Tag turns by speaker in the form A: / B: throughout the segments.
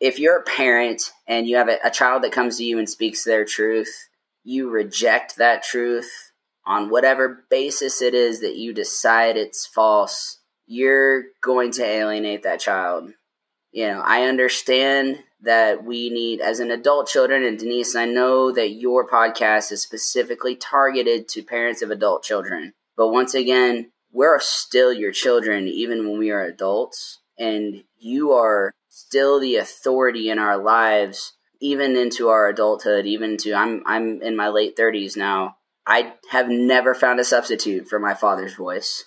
A: if you're a parent and you have a, a child that comes to you and speaks their truth, you reject that truth on whatever basis it is that you decide it's false, you're going to alienate that child. You know, I understand that we need as an adult children and Denise, I know that your podcast is specifically targeted to parents of adult children. But once again, we're still your children even when we are adults and you are still the authority in our lives even into our adulthood even to i'm i'm in my late 30s now i have never found a substitute for my father's voice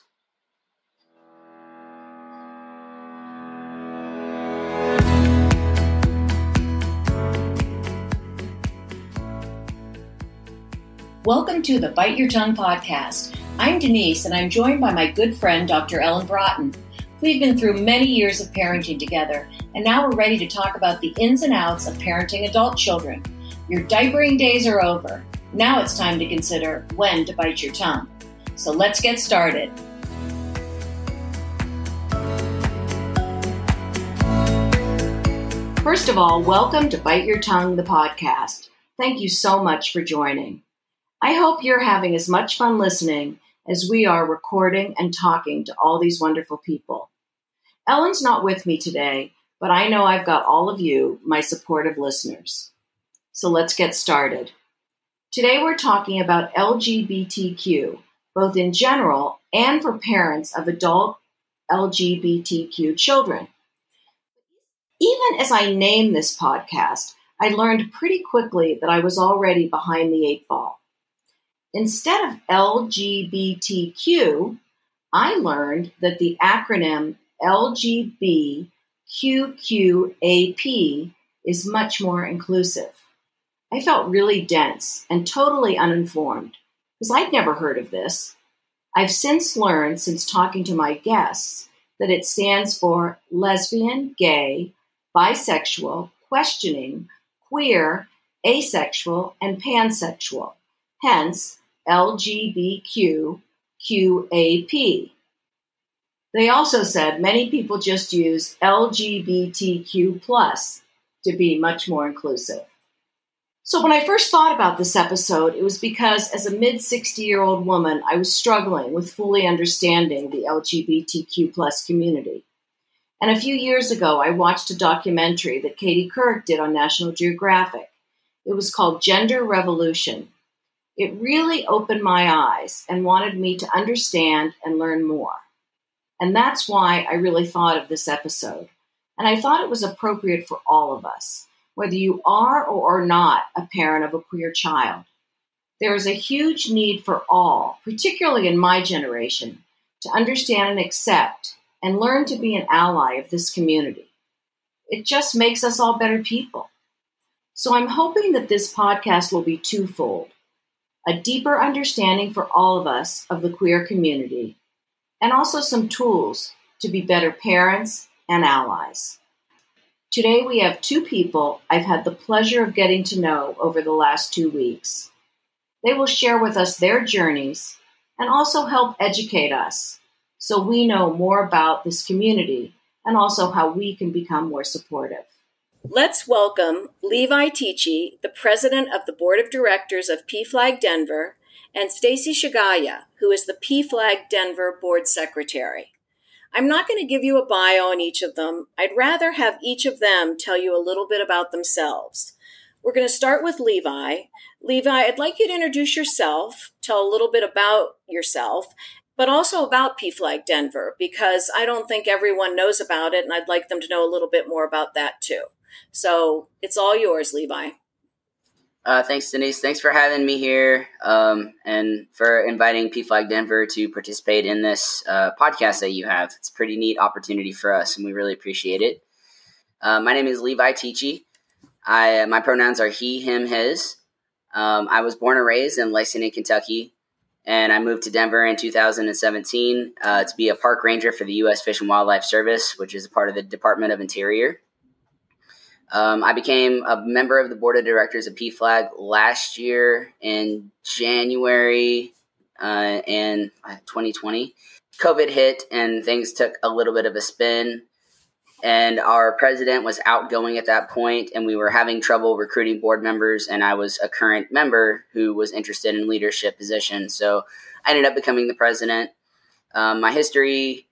B: Welcome to the Bite Your Tongue podcast. I'm Denise, and I'm joined by my good friend, Dr. Ellen Broughton. We've been through many years of parenting together, and now we're ready to talk about the ins and outs of parenting adult children. Your diapering days are over. Now it's time to consider when to bite your tongue. So let's get started. First of all, welcome to Bite Your Tongue, the podcast. Thank you so much for joining. I hope you're having as much fun listening as we are recording and talking to all these wonderful people. Ellen's not with me today, but I know I've got all of you, my supportive listeners. So let's get started. Today we're talking about LGBTQ, both in general and for parents of adult LGBTQ children. Even as I named this podcast, I learned pretty quickly that I was already behind the eight ball. Instead of LGBTQ, I learned that the acronym LGBTQAP is much more inclusive. I felt really dense and totally uninformed because I'd never heard of this. I've since learned, since talking to my guests, that it stands for lesbian, gay, bisexual, questioning, queer, asexual, and pansexual. Hence, LGBTQAP. They also said many people just use LGBTQ plus to be much more inclusive. So when I first thought about this episode, it was because as a mid 60 year old woman, I was struggling with fully understanding the LGBTQ plus community. And a few years ago, I watched a documentary that Katie Couric did on National Geographic. It was called Gender Revolution it really opened my eyes and wanted me to understand and learn more. And that's why I really thought of this episode. And I thought it was appropriate for all of us, whether you are or are not a parent of a queer child. There is a huge need for all, particularly in my generation, to understand and accept and learn to be an ally of this community. It just makes us all better people. So I'm hoping that this podcast will be twofold a deeper understanding for all of us of the queer community, and also some tools to be better parents and allies. Today we have two people I've had the pleasure of getting to know over the last two weeks. They will share with us their journeys and also help educate us so we know more about this community and also how we can become more supportive. Let's welcome Levi Tichy, the president of the board of directors of PFLAG Denver, and Stacy Shigaya, who is the PFLAG Denver board secretary. I'm not going to give you a bio on each of them. I'd rather have each of them tell you a little bit about themselves. We're going to start with Levi. Levi, I'd like you to introduce yourself, tell a little bit about yourself, but also about PFLAG Denver, because I don't think everyone knows about it, and I'd like them to know a little bit more about that too. So it's all yours, Levi.
A: Uh, thanks, Denise. Thanks for having me here um, and for inviting PFLAG Denver to participate in this uh, podcast that you have. It's a pretty neat opportunity for us, and we really appreciate it. Uh, my name is Levi Tichy. I my pronouns are he, him, his. Um, I was born and raised in Lexington, Kentucky, and I moved to Denver in 2017 uh, to be a park ranger for the U.S. Fish and Wildlife Service, which is a part of the Department of Interior. Um, I became a member of the board of directors of PFLAG last year in January uh, in 2020. Uh, COVID hit and things took a little bit of a spin. and our president was outgoing at that point and we were having trouble recruiting board members and i was a current member who was interested in leadership positions so i ended up becoming the president um, my history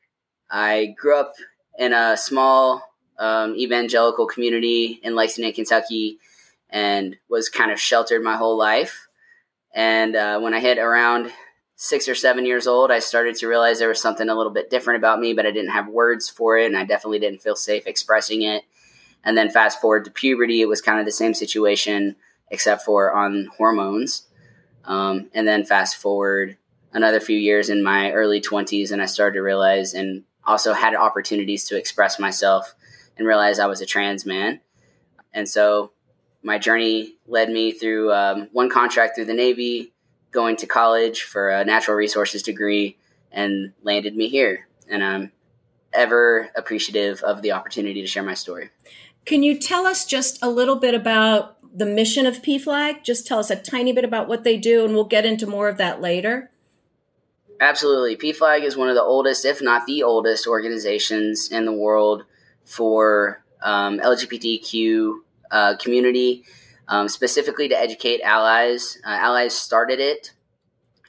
A: i grew up in a small um, evangelical community in lexington kentucky and was kind of sheltered my whole life and uh, when i hit around six or seven years old, I started to realize there was something a little bit different about me, but I didn't have words for it, and I definitely didn't feel safe expressing it. And then fast forward to puberty, it was kind of the same situation, except for on hormones. Um, and then fast forward another few years in my early 20s, and I started to realize and also had opportunities to express myself and realized I was a trans man. And so my journey led me through um, one contract through the Navy, going to college for a natural resources degree and landed me here. And I'm ever appreciative of the opportunity to share my story.
B: Can you tell us just a little bit about the mission of PFLAG? Just tell us a tiny bit about what they do, and we'll get into more of that later.
A: Absolutely. PFLAG is one of the oldest, if not the oldest, organizations in the world for um, LGBTQ uh, community um, specifically to educate allies. Uh, allies started it.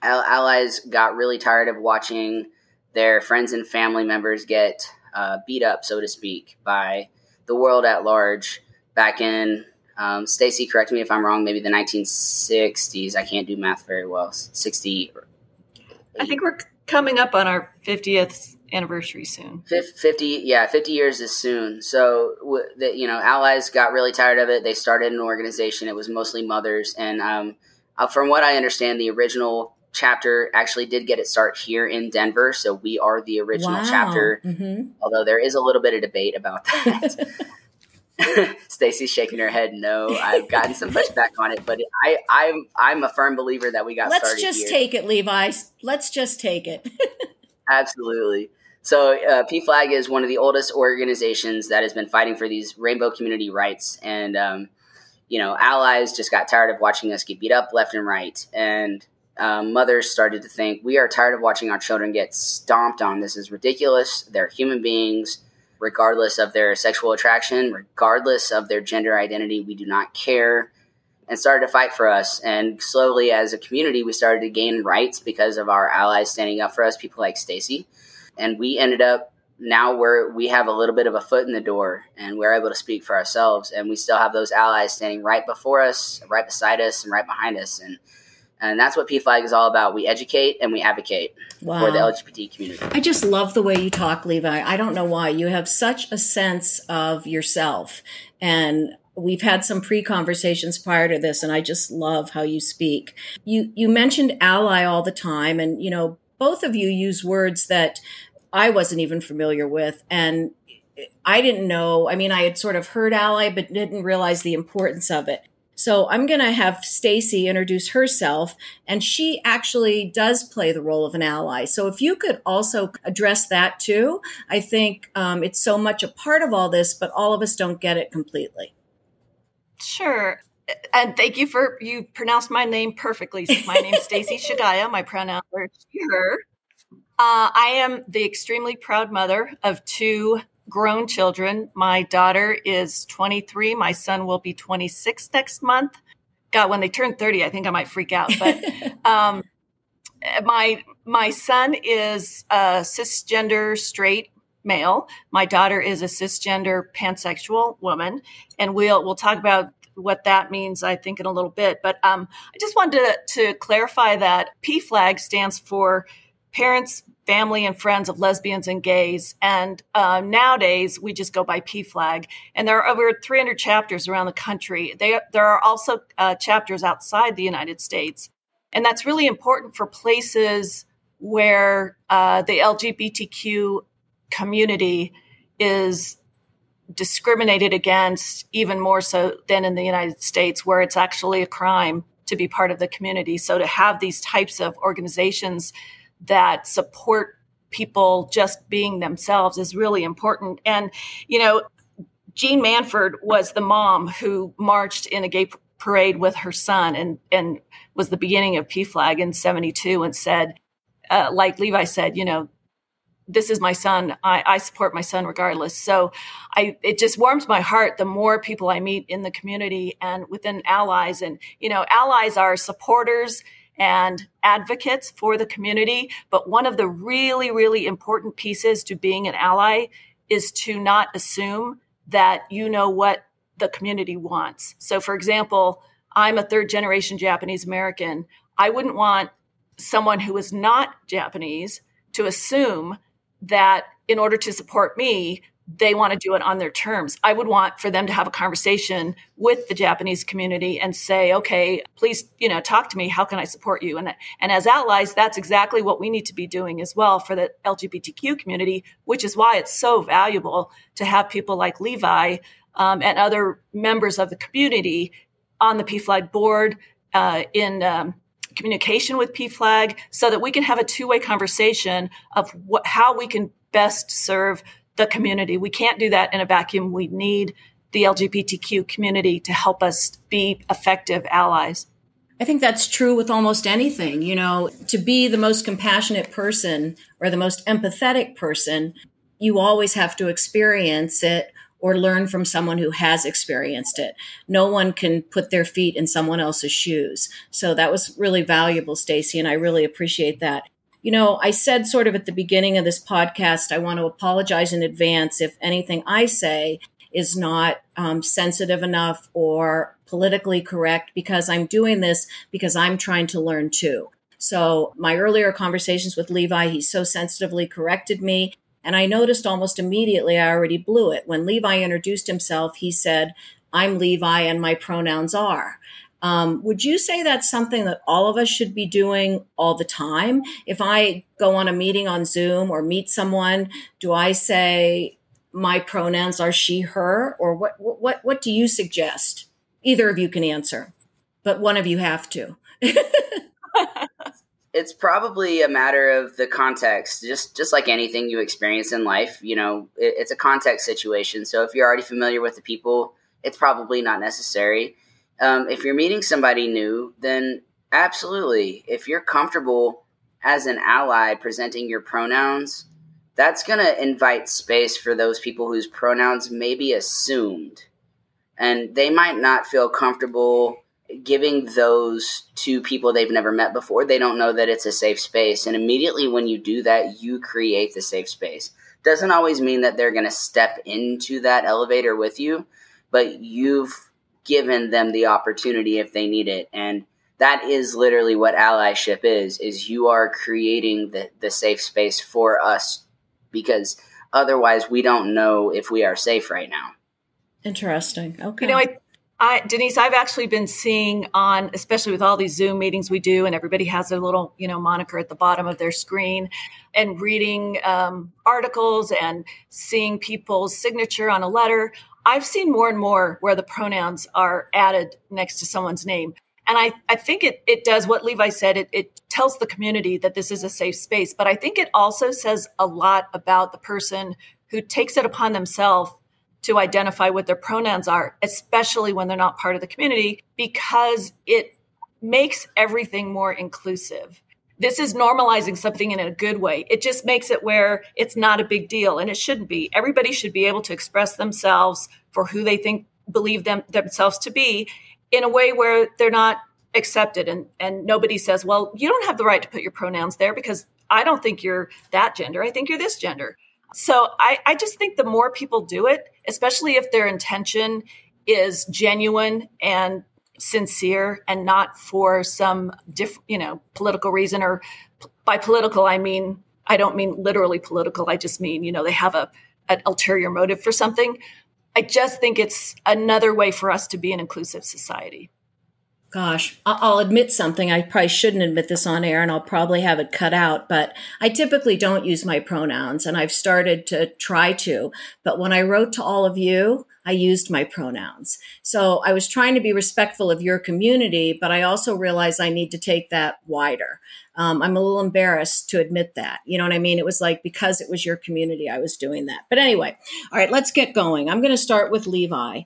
A: Al- allies got really tired of watching their friends and family members get uh, beat up, so to speak, by the world at large. Back in, um, Stacy, correct me if I'm wrong, maybe the 1960s. I can't do math very well. 60.
C: I think we're coming up on our 50th anniversary soon.
A: 50, yeah, 50 years is soon. So, the, you know, allies got really tired of it. They started an organization. It was mostly mothers. And um, uh, from what I understand, the original chapter actually did get its start here in Denver. So we are the original wow. chapter, mm-hmm. although there is a little bit of debate about that. Stacy's shaking her head. No, I've gotten some pushback on it, but I, I'm I'm a firm believer that we got.
B: Let's just here. take it, Levi. Let's just take it.
A: Absolutely. So uh, PFLAG is one of the oldest organizations that has been fighting for these rainbow community rights, and um, you know, allies just got tired of watching us get beat up left and right, and um, mothers started to think we are tired of watching our children get stomped on. This is ridiculous. They're human beings, regardless of their sexual attraction, regardless of their gender identity. We do not care. And started to fight for us. And slowly, as a community, we started to gain rights because of our allies standing up for us, people like Stacy. And we ended up now where we have a little bit of a foot in the door and we're able to speak for ourselves. And we still have those allies standing right before us, right beside us, and right behind us. And and that's what PFLAG is all about. We educate and we advocate wow. for the LGBT community.
B: I just love the way you talk, Levi. I don't know why. You have such a sense of yourself. And we've had some pre-conversations prior to this and I just love how you speak. You you mentioned ally all the time and you know both of you use words that I wasn't even familiar with and I didn't know. I mean, I had sort of heard ally but didn't realize the importance of it. So I'm going to have Stacy introduce herself, and she actually does play the role of an ally. So if you could also address that too, I think um, it's so much a part of all this, but all of us don't get it completely.
C: Sure. And thank you for you pronounced my name perfectly. My name is Stacy Shagaya. My pronouns are she, her. Uh, I am the extremely proud mother of two grown children. My daughter is 23. My son will be 26 next month. God, when they turn 30, I think I might freak out. But um, my my son is a cisgender straight male. My daughter is a cisgender pansexual woman, and we'll we'll talk about what that means, I think, in a little bit. But um, I just wanted to, to clarify that PFLAG stands for Parents family and friends of lesbians and gays. And uh, nowadays, we just go by PFLAG. And there are over 300 chapters around the country. They, there are also uh, chapters outside the United States. And that's really important for places where uh, the LGBTQ community is discriminated against even more so than in the United States, where it's actually a crime to be part of the community. So to have these types of organizations that support people just being themselves is really important. And, you know, Jeanne Manford was the mom who marched in a gay parade with her son and, and was the beginning of PFLAG in 72 and said, uh, like Levi said, you know, this is my son. I, I, support my son regardless. So I, it just warms my heart the more people I meet in the community and within allies. And, you know, allies are supporters and advocates for the community. But one of the really, really important pieces to being an ally is to not assume that you know what the community wants. So, for example, I'm a third generation Japanese American. I wouldn't want someone who is not Japanese to assume that in order to support me, they want to do it on their terms. I would want for them to have a conversation with the Japanese community and say, okay, please, you know, talk to me. How can I support you? And, and as allies, that's exactly what we need to be doing as well for the LGBTQ community, which is why it's so valuable to have people like Levi um, and other members of the community on the PFLAG board uh, in um, communication with PFLAG so that we can have a two-way conversation of what, how we can best serve the community. We can't do that in a vacuum. We need the LGBTQ community to help us be effective allies.
B: I think that's true with almost anything. You know, to be the most compassionate person or the most empathetic person, you always have to experience it or learn from someone who has experienced it. No one can put their feet in someone else's shoes. So that was really valuable, Stacy, and I really appreciate that. You know, I said sort of at the beginning of this podcast, I want to apologize in advance if anything I say is not um, sensitive enough or politically correct because I'm doing this because I'm trying to learn too. So, my earlier conversations with Levi, he so sensitively corrected me. And I noticed almost immediately I already blew it. When Levi introduced himself, he said, I'm Levi and my pronouns are. Um, would you say that's something that all of us should be doing all the time? If I go on a meeting on Zoom or meet someone, do I say my pronouns are she, her, or what? What? What do you suggest? Either of you can answer, but one of you have to.
A: it's probably a matter of the context just just like anything you experience in life you know it, it's a context situation so if you're already familiar with the people it's probably not necessary um, if you're meeting somebody new then absolutely if you're comfortable as an ally presenting your pronouns that's going to invite space for those people whose pronouns may be assumed and they might not feel comfortable giving those to people they've never met before, they don't know that it's a safe space. And immediately when you do that, you create the safe space. Doesn't always mean that they're going to step into that elevator with you, but you've given them the opportunity if they need it. And that is literally what allyship is, is you are creating the, the safe space for us because otherwise we don't know if we are safe right now.
B: Interesting. Okay.
C: You know, I I, Denise, I've actually been seeing on, especially with all these Zoom meetings we do, and everybody has their little, you know, moniker at the bottom of their screen, and reading um, articles and seeing people's signature on a letter. I've seen more and more where the pronouns are added next to someone's name. And I, I think it, it does what Levi said. It, it tells the community that this is a safe space. But I think it also says a lot about the person who takes it upon themselves to identify what their pronouns are, especially when they're not part of the community, because it makes everything more inclusive. This is normalizing something in a good way. It just makes it where it's not a big deal and it shouldn't be. Everybody should be able to express themselves for who they think believe them themselves to be in a way where they're not accepted and and nobody says, "Well, you don't have the right to put your pronouns there because I don't think you're that gender. I think you're this gender." So I, I just think the more people do it, especially if their intention is genuine and sincere and not for some diff, you know, political reason or by political, I mean, I don't mean literally political. I just mean, you know, they have a, an ulterior motive for something. I just think it's another way for us to be an inclusive society.
B: Gosh, I'll admit something. I probably shouldn't admit this on air and I'll probably have it cut out, but I typically don't use my pronouns and I've started to try to. But when I wrote to all of you, I used my pronouns. So I was trying to be respectful of your community, but I also realized I need to take that wider. Um, I'm a little embarrassed to admit that. You know what I mean? It was like because it was your community, I was doing that. But anyway, all right, let's get going. I'm going to start with Levi.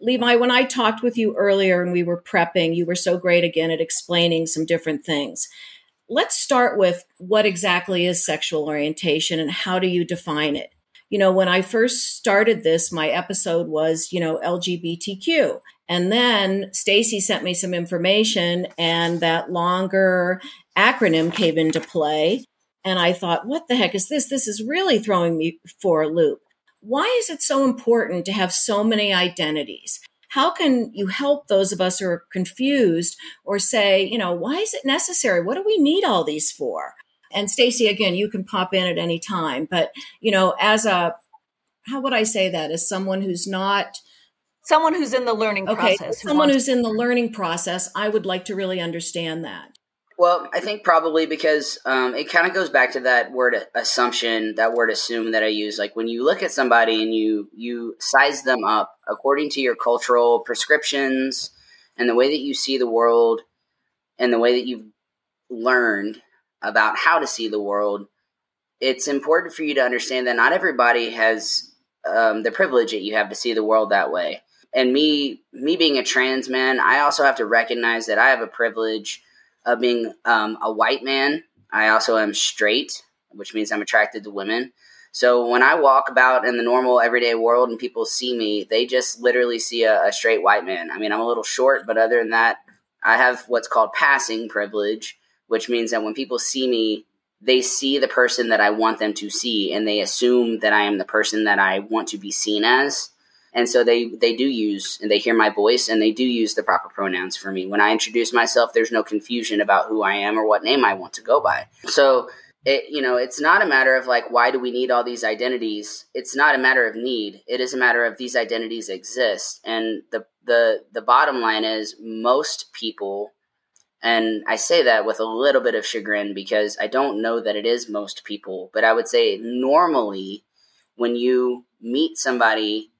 B: Levi, when I talked with you earlier and we were prepping, you were so great again at explaining some different things. let's start with what exactly is sexual orientation and how do you define it? You know, when I first started this, my episode was, you know, LGBTQ. And then Stacy sent me some information and that longer acronym came into play. And I thought, what the heck is this? This is really throwing me for a loop. Why is it so important to have so many identities? How can you help those of us who are confused or say, you know, why is it necessary? What do we need all these for? And Stacy, again, you can pop in at any time, but you know, as a how would I say that? As someone who's not
C: someone who's in the learning
B: okay,
C: process.
B: Someone who's in the learning process, I would like to really understand that.
A: Well, I think probably because um, it kind of goes back to that word assumption, that word assume that I use. Like when you look at somebody and you you size them up according to your cultural prescriptions and the way that you see the world and the way that you've learned about how to see the world, it's important for you to understand that not everybody has um, the privilege that you have to see the world that way. And me, me being a trans man, I also have to recognize that I have a privilege of being um, a white man. I also am straight, which means I'm attracted to women. So when I walk about in the normal everyday world and people see me, they just literally see a, a straight white man. I mean, I'm a little short, but other than that, I have what's called passing privilege, which means that when people see me, they see the person that I want them to see and they assume that I am the person that I want to be seen as. And so they they do use and they hear my voice and they do use the proper pronouns for me. When i introduce myself there's no confusion about who i am or what name i want to go by. So it you know it's not a matter of like why do we need all these identities? It's not a matter of need. It is a matter of these identities exist. And the the the bottom line is most people and I say that with a little bit of chagrin because I don't know that it is most people, but I would say normally when you meet somebody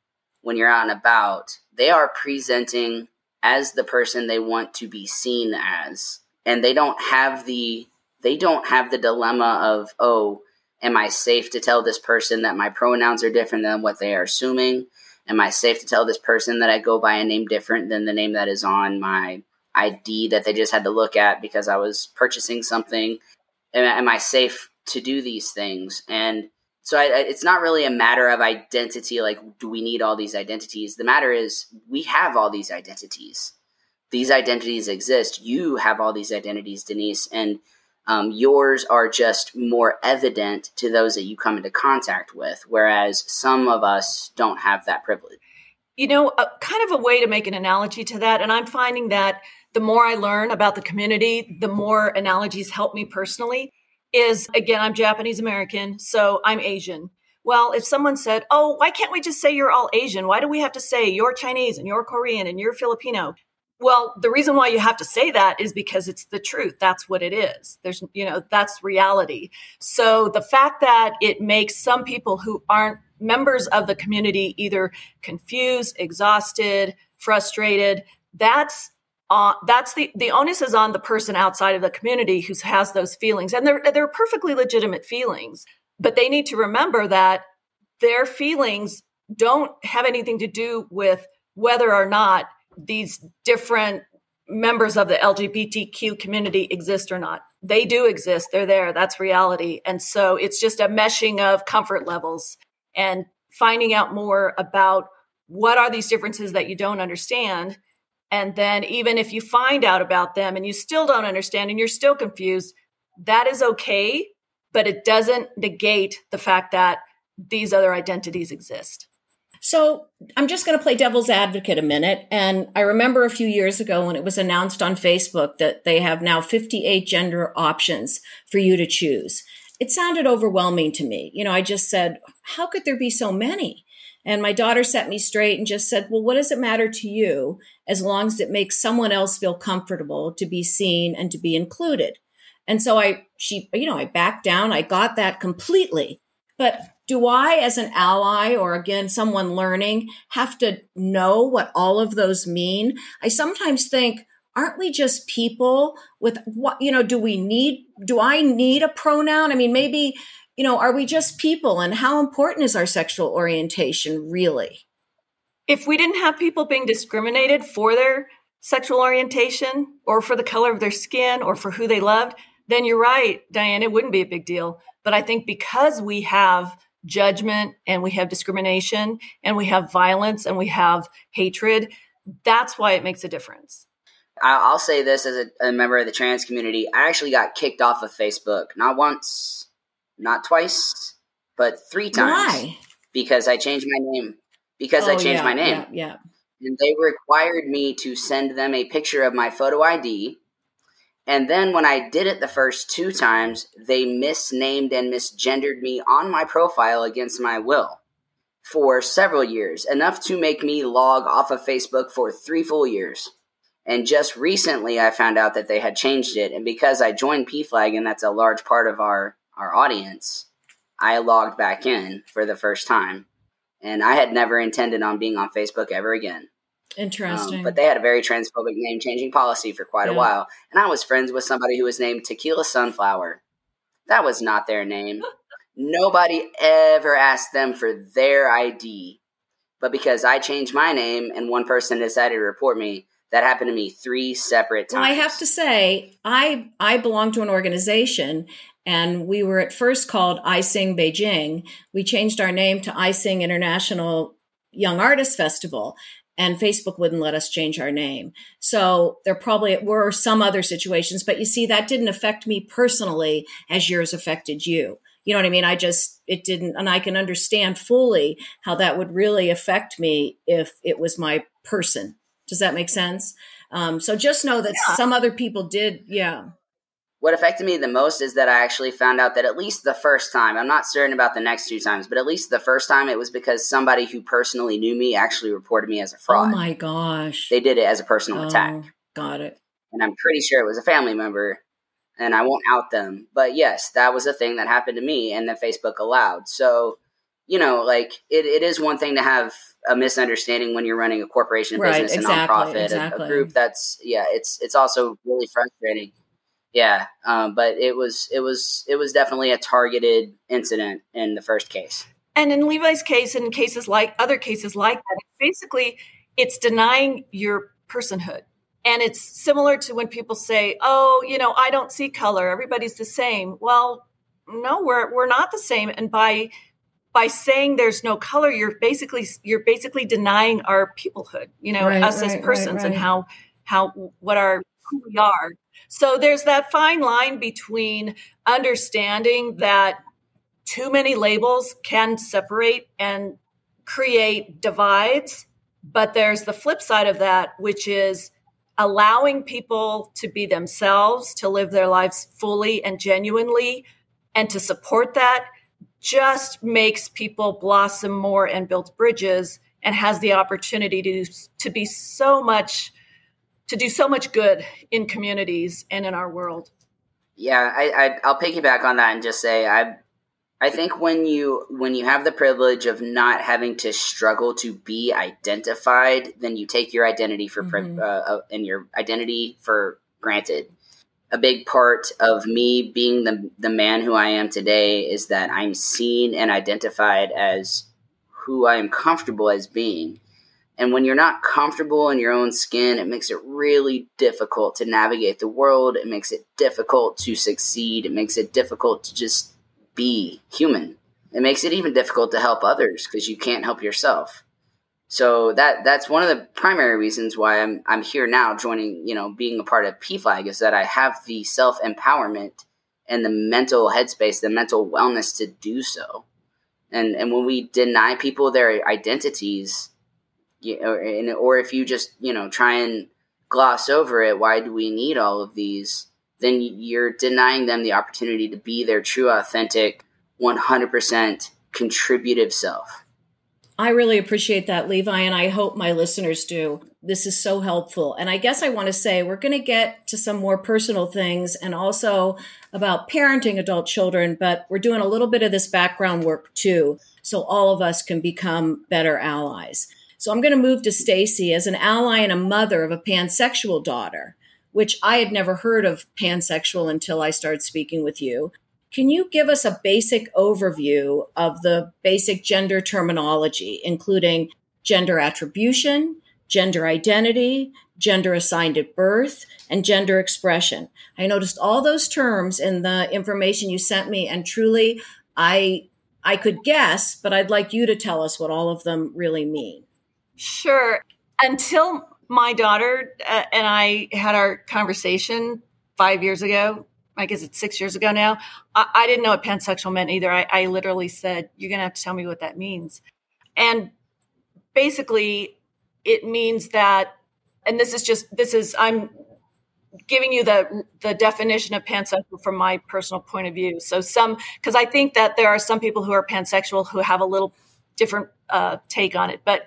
A: when you're out and about, they are presenting as the person they want to be seen as. And they don't have the they don't have the dilemma of, oh, am I safe to tell this person that my pronouns are different than what they are assuming? Am I safe to tell this person that I go by a name different than the name that is on my ID that they just had to look at because I was purchasing something? Am, am I safe to do these things? And so I, I, it's not really a matter of identity like do we need all these identities the matter is we have all these identities these identities exist you have all these identities denise and um, yours are just more evident to those that you come into contact with whereas some of us don't have that privilege
C: you know a, kind of a way to make an analogy to that and i'm finding that the more i learn about the community the more analogies help me personally is again, I'm Japanese American, so I'm Asian. Well, if someone said, Oh, why can't we just say you're all Asian? Why do we have to say you're Chinese and you're Korean and you're Filipino? Well, the reason why you have to say that is because it's the truth. That's what it is. There's, you know, that's reality. So the fact that it makes some people who aren't members of the community either confused, exhausted, frustrated, that's uh, that's the the onus is on the person outside of the community who has those feelings, and they're they're perfectly legitimate feelings. But they need to remember that their feelings don't have anything to do with whether or not these different members of the LGBTQ community exist or not. They do exist. They're there. That's reality. And so it's just a meshing of comfort levels and finding out more about what are these differences that you don't understand and then, even if you find out about them and you still don't understand and you're still confused, that is okay, but it doesn't negate the fact that these other identities exist.
B: So I'm just going to play devil's advocate a minute. And I remember a few years ago when it was announced on Facebook that they have now 58 gender options for you to choose. It sounded overwhelming to me. You know, I just said, how could there be so many? And my daughter set me straight and just said, Well, what does it matter to you as long as it makes someone else feel comfortable to be seen and to be included? And so I, she, you know, I backed down. I got that completely. But do I, as an ally or again, someone learning, have to know what all of those mean? I sometimes think, aren't we just people with what, you know, do we need, do I need a pronoun? I mean, maybe you know, are we just people and how important is our sexual orientation really?
C: If we didn't have people being discriminated for their sexual orientation or for the color of their skin or for who they loved, then you're right, Diane, it wouldn't be a big deal. But I think because we have judgment and we have discrimination and we have violence and we have hatred, that's why it makes a difference.
A: I'll say this as a, a, member of the trans community. I actually got kicked off of Facebook, not once, not twice, but three times.
B: Why?
A: Because I changed my name. Because oh, I changed
B: yeah,
A: my name.
B: Yeah, yeah.
A: And they required me to send them a picture of my photo ID. And then when I did it the first two times, they misnamed and misgendered me on my profile against my will for several years, enough to make me log off of Facebook for three full years. And just recently, I found out that they had changed it. And because I joined PFLAG, and that's a large part of our, our audience, I logged back in for the first time. And I had never intended on being on Facebook ever again.
B: Interesting. Um,
A: but they had a very transphobic name changing policy for quite yeah. a while. And I was friends with somebody who was named Tequila Sunflower. That was not their name. Nobody ever asked them for their ID. But because I changed my name and one person decided to report me, that happened to me three separate times.
B: Well, I have to say, I I belong to an organization and we were at first called I Sing Beijing. We changed our name to I Sing International Young Artists Festival and Facebook wouldn't let us change our name. So there probably were some other situations, but you see, that didn't affect me personally as yours affected you. You know what I mean? I just, it didn't, and I can understand fully how that would really affect me if it was my person. Does that make sense? Um, so just know that yeah. some other people did. Yeah.
A: What affected me the most is that I actually found out that at least the first time, I'm not certain about the next two times, but at least the first time it was because somebody who personally knew me actually reported me as a fraud.
B: Oh my gosh.
A: They did it as a personal oh, attack.
B: Got it.
A: And I'm pretty sure it was a family member, and I won't out them. But yes, that was a thing that happened to me and that Facebook allowed. So, you know, like it, it is one thing to have a misunderstanding when you're running a corporation, a
B: right,
A: business,
B: exactly,
A: a nonprofit,
B: exactly.
A: a, a, group. That's yeah, it's it's also really frustrating. Yeah, um, but it was it was it was definitely a targeted incident in the first case.
C: And in Levi's case, and cases like other cases like that, basically it's denying your personhood. And it's similar to when people say, "Oh, you know, I don't see color. Everybody's the same." Well, no, we're we're not the same. And by by saying there's no color you're basically you're basically denying our peoplehood you know
B: right,
C: us
B: right,
C: as persons
B: right,
C: and how how what our who we are. So there's that fine line between understanding that too many labels can separate and create divides but there's the flip side of that which is allowing people to be themselves to live their lives fully and genuinely and to support that just makes people blossom more and builds bridges and has the opportunity to to be so much to do so much good in communities and in our world.
A: Yeah, I, I will piggyback on that and just say I I think when you when you have the privilege of not having to struggle to be identified, then you take your identity for mm-hmm. uh, uh, and your identity for granted a big part of me being the the man who I am today is that I'm seen and identified as who I am comfortable as being. And when you're not comfortable in your own skin, it makes it really difficult to navigate the world. It makes it difficult to succeed. It makes it difficult to just be human. It makes it even difficult to help others because you can't help yourself. So that that's one of the primary reasons why I'm I'm here now, joining you know being a part of PFLAG is that I have the self empowerment and the mental headspace, the mental wellness to do so. And and when we deny people their identities, know, or if you just you know try and gloss over it, why do we need all of these? Then you're denying them the opportunity to be their true, authentic, 100% contributive self.
B: I really appreciate that, Levi, and I hope my listeners do. This is so helpful. And I guess I want to say we're going to get to some more personal things and also about parenting adult children, but we're doing a little bit of this background work too, so all of us can become better allies. So I'm going to move to Stacy as an ally and a mother of a pansexual daughter, which I had never heard of pansexual until I started speaking with you. Can you give us a basic overview of the basic gender terminology, including gender attribution, gender identity, gender assigned at birth, and gender expression. I noticed all those terms in the information you sent me, and truly, I I could guess, but I'd like you to tell us what all of them really mean.
C: Sure. Until my daughter uh, and I had our conversation five years ago, I guess it's six years ago now, I, I didn't know what pansexual meant either. I, I literally said, You're going to have to tell me what that means. And basically, it means that, and this is just, this is, I'm giving you the the definition of pansexual from my personal point of view. So some because I think that there are some people who are pansexual who have a little different uh, take on it, but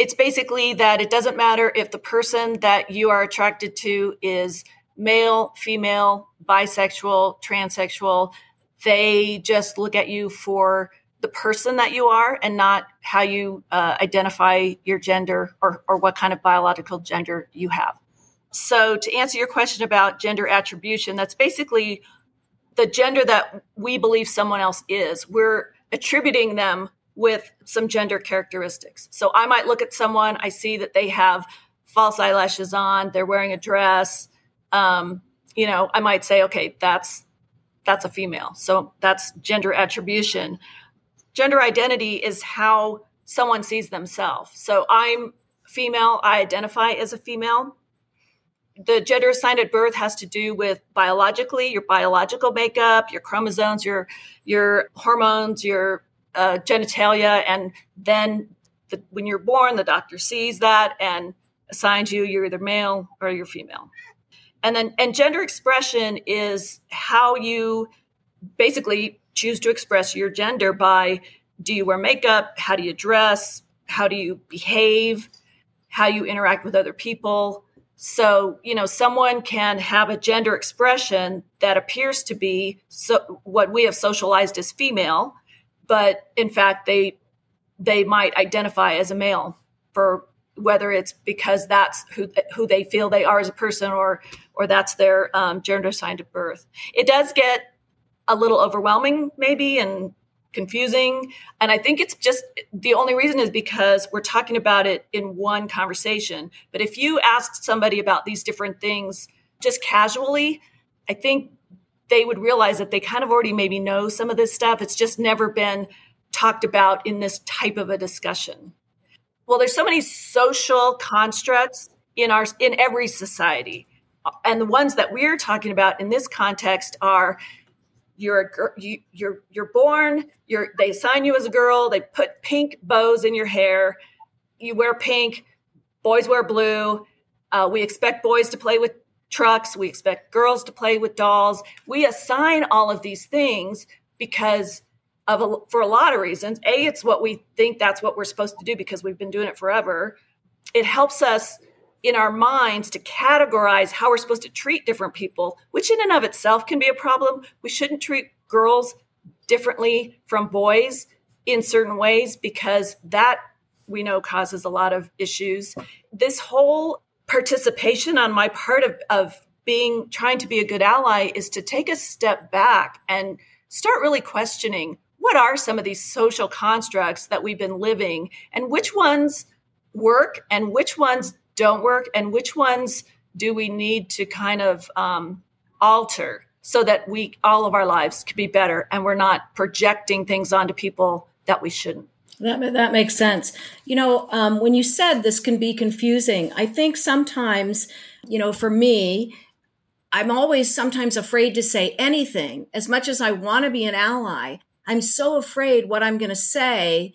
C: it's basically that it doesn't matter if the person that you are attracted to is male, female, bisexual, transsexual. They just look at you for the person that you are and not how you uh, identify your gender or, or what kind of biological gender you have. So, to answer your question about gender attribution, that's basically the gender that we believe someone else is. We're attributing them with some gender characteristics. So, I might look at someone, I see that they have false eyelashes on, they're wearing a dress. Um, you know, I might say, okay, that's that's a female. So that's gender attribution. Gender identity is how someone sees themselves. So I'm female, I identify as a female the gender assigned at birth has to do with biologically your biological makeup, your chromosomes, your your hormones, your uh, genitalia, and then the, when you're born, the doctor sees that and assigns you you're either male or you're female. And then and gender expression is how you basically choose to express your gender by do you wear makeup, how do you dress, how do you behave, how you interact with other people? So, you know, someone can have a gender expression that appears to be so, what we have socialized as female, but in fact, they they might identify as a male for whether it's because that's who who they feel they are as a person or or that's their um, gender assigned at birth. It does get a little overwhelming, maybe, and confusing. And I think it's just the only reason is because we're talking about it in one conversation. But if you ask somebody about these different things just casually, I think they would realize that they kind of already maybe know some of this stuff. It's just never been talked about in this type of a discussion. Well, there's so many social constructs in our in every society. And the ones that we're talking about in this context are you're a you, you're you're born. You're they assign you as a girl. They put pink bows in your hair. You wear pink. Boys wear blue. Uh, we expect boys to play with trucks. We expect girls to play with dolls. We assign all of these things because of a, for a lot of reasons. A, it's what we think that's what we're supposed to do because we've been doing it forever. It helps us in our minds to categorize how we're supposed to treat different people, which in and of itself can be a problem. We shouldn't treat girls differently from boys in certain ways because that we know causes a lot of issues. This whole participation on my part of, of being trying to be a good ally is to take a step back and start really questioning what are some of these social constructs that we've been living and which ones work and which ones don't work and which ones do we need to kind of um, alter so that we all of our lives could be better and we're not projecting things onto people that we shouldn't
B: that, that makes sense you know um, when you said this can be confusing i think sometimes you know for me i'm always sometimes afraid to say anything as much as i want to be an ally i'm so afraid what i'm going to say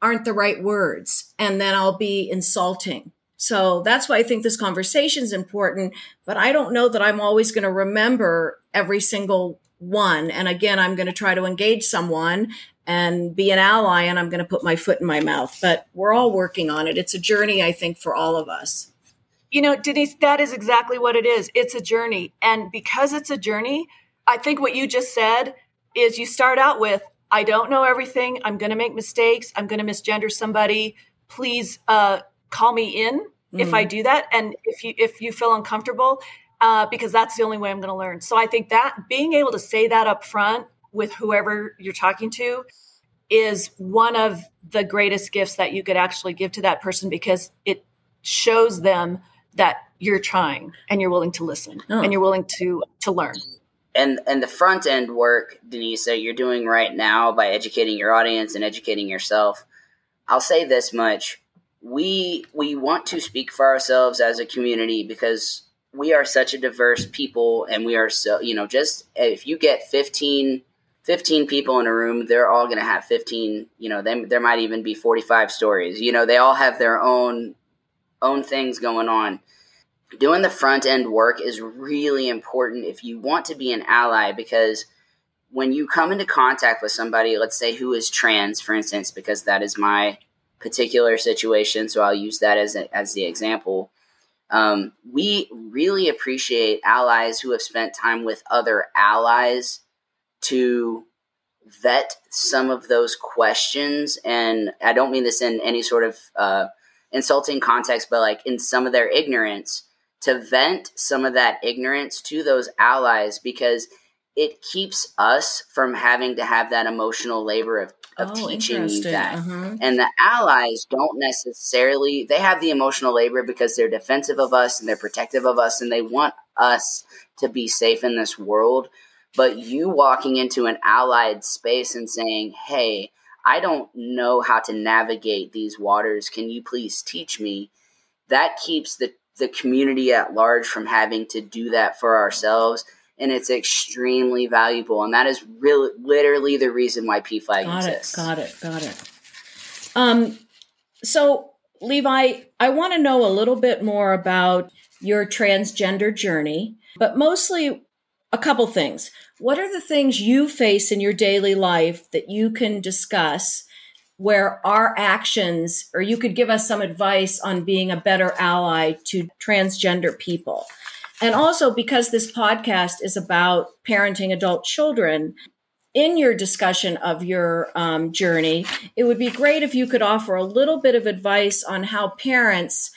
B: aren't the right words and then i'll be insulting so that's why I think this conversation is important. But I don't know that I'm always going to remember every single one. And again, I'm going to try to engage someone and be an ally and I'm going to put my foot in my mouth. But we're all working on it. It's a journey, I think, for all of us.
C: You know, Denise, that is exactly what it is. It's a journey. And because it's a journey, I think what you just said is you start out with, I don't know everything. I'm going to make mistakes. I'm going to misgender somebody. Please uh, call me in mm-hmm. if I mm-hmm. do that, and if you if you feel uncomfortable, uh, because that's the only way I'm going to learn. So I think that being able to say that up front with whoever you're talking to is one of the greatest gifts that you could actually give to that person because it shows them that you're trying and you're willing to listen oh. and you're willing to to learn
A: and and the front end work denise that you're doing right now by educating your audience and educating yourself i'll say this much we we want to speak for ourselves as a community because we are such a diverse people and we are so you know just if you get 15 15 people in a room they're all going to have 15 you know they, there might even be 45 stories. You know they all have their own own things going on. Doing the front end work is really important if you want to be an ally because when you come into contact with somebody let's say who is trans for instance because that is my particular situation so i'll use that as, a, as the example um, we really appreciate allies who have spent time with other allies to vet some of those questions. And I don't mean this in any sort of uh, insulting context, but like in some of their ignorance, to vent some of that ignorance to those allies because it keeps us from having to have that emotional labor of of oh, teaching you that. Uh-huh. And the allies don't necessarily they have the emotional labor because they're defensive of us and they're protective of us and they want us to be safe in this world. But you walking into an allied space and saying, "Hey, I don't know how to navigate these waters. Can you please teach me?" That keeps the the community at large from having to do that for ourselves and it's extremely valuable. And that is really literally the reason why PFLAG got exists.
B: Got it, got it. Got it. Um, so Levi, I want to know a little bit more about your transgender journey, but mostly a couple things. What are the things you face in your daily life that you can discuss where our actions, or you could give us some advice on being a better ally to transgender people? And also because this podcast is about parenting adult children, in your discussion of your um, journey, it would be great if you could offer a little bit of advice on how parents,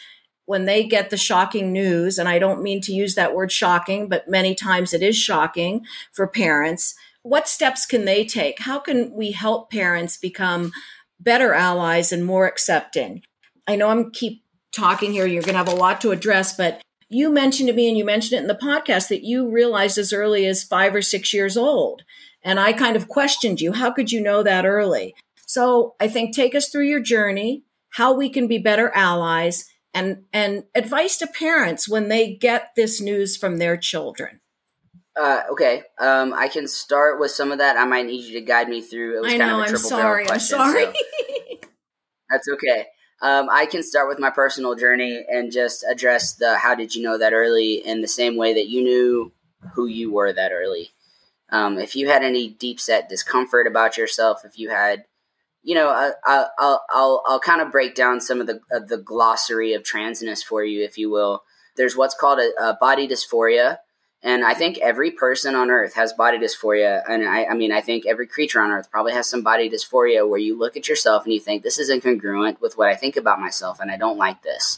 B: when they get the shocking news, and I don't mean to use that word shocking, but many times it is shocking for parents, what steps can they take? How can we help parents become better allies and more accepting? I know I'm keep talking here, you're going to have a lot to address, but you mentioned to me and you mentioned it in the podcast that you realized as early as five or six years old. And I kind of questioned you. How could you know that early? So I think take us through your journey, how we can be better allies and, and advice to parents when they get this news from their children.
A: Uh, okay. Um, I can start with some of that. I might need you to guide me through.
B: It was I know. Kind of I'm sorry. Question, I'm sorry. So
A: that's okay. Um, I can start with my personal journey and just address the how did you know that early in the same way that you knew who you were that early. Um, if you had any deep set discomfort about yourself, if you had, you know, I, will I'll, I'll kind of break down some of the, uh, the glossary of transness for you, if you will. There's what's called a, a body dysphoria, and I think every person on earth has body dysphoria. And I, I, mean, I think every creature on earth probably has some body dysphoria where you look at yourself and you think, this is incongruent with what I think about myself and I don't like this.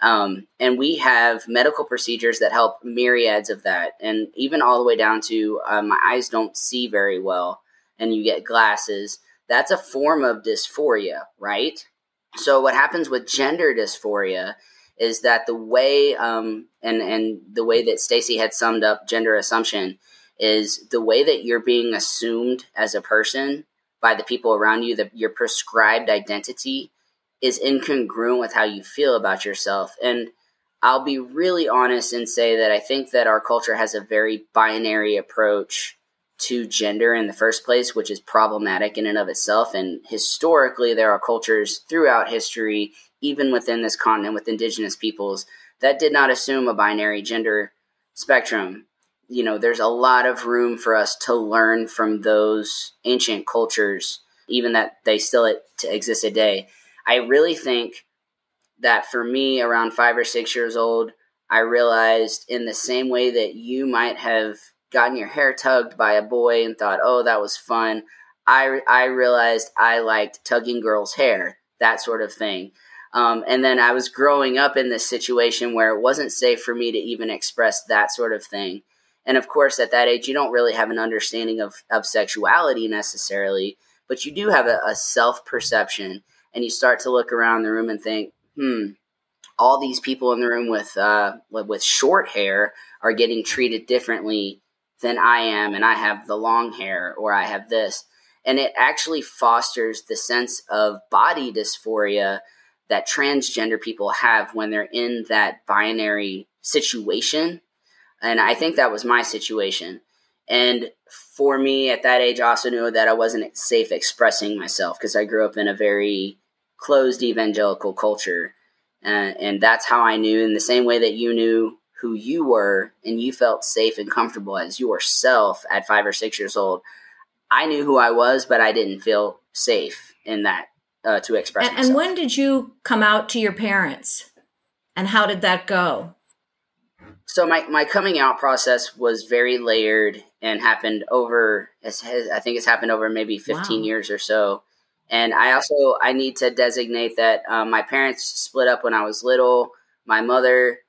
A: Um, and we have medical procedures that help myriads of that. And even all the way down to uh, my eyes don't see very well and you get glasses. That's a form of dysphoria, right? So, what happens with gender dysphoria is that the way um, and and the way that Stacy had summed up gender assumption is the way that you're being assumed as a person by the people around you that your prescribed identity is incongruent with how you feel about yourself and I'll be really honest and say that I think that our culture has a very binary approach to gender in the first place, which is problematic in and of itself. And historically, there are cultures throughout history even within this continent with indigenous peoples that did not assume a binary gender spectrum you know there's a lot of room for us to learn from those ancient cultures even that they still exist today i really think that for me around five or six years old i realized in the same way that you might have gotten your hair tugged by a boy and thought oh that was fun i, I realized i liked tugging girls hair that sort of thing um, and then I was growing up in this situation where it wasn't safe for me to even express that sort of thing. And of course, at that age, you don't really have an understanding of, of sexuality necessarily, but you do have a, a self perception. And you start to look around the room and think, hmm, all these people in the room with uh, with short hair are getting treated differently than I am, and I have the long hair, or I have this, and it actually fosters the sense of body dysphoria that transgender people have when they're in that binary situation. And I think that was my situation. And for me at that age, I also knew that I wasn't safe expressing myself because I grew up in a very closed evangelical culture. Uh, and that's how I knew, in the same way that you knew who you were and you felt safe and comfortable as yourself at five or six years old. I knew who I was, but I didn't feel safe in that uh, to express.
D: And, and when did you come out to your parents, and how did that go?
A: So my, my coming out process was very layered and happened over. I think it's happened over maybe fifteen wow. years or so. And I also I need to designate that um, my parents split up when I was little. My mother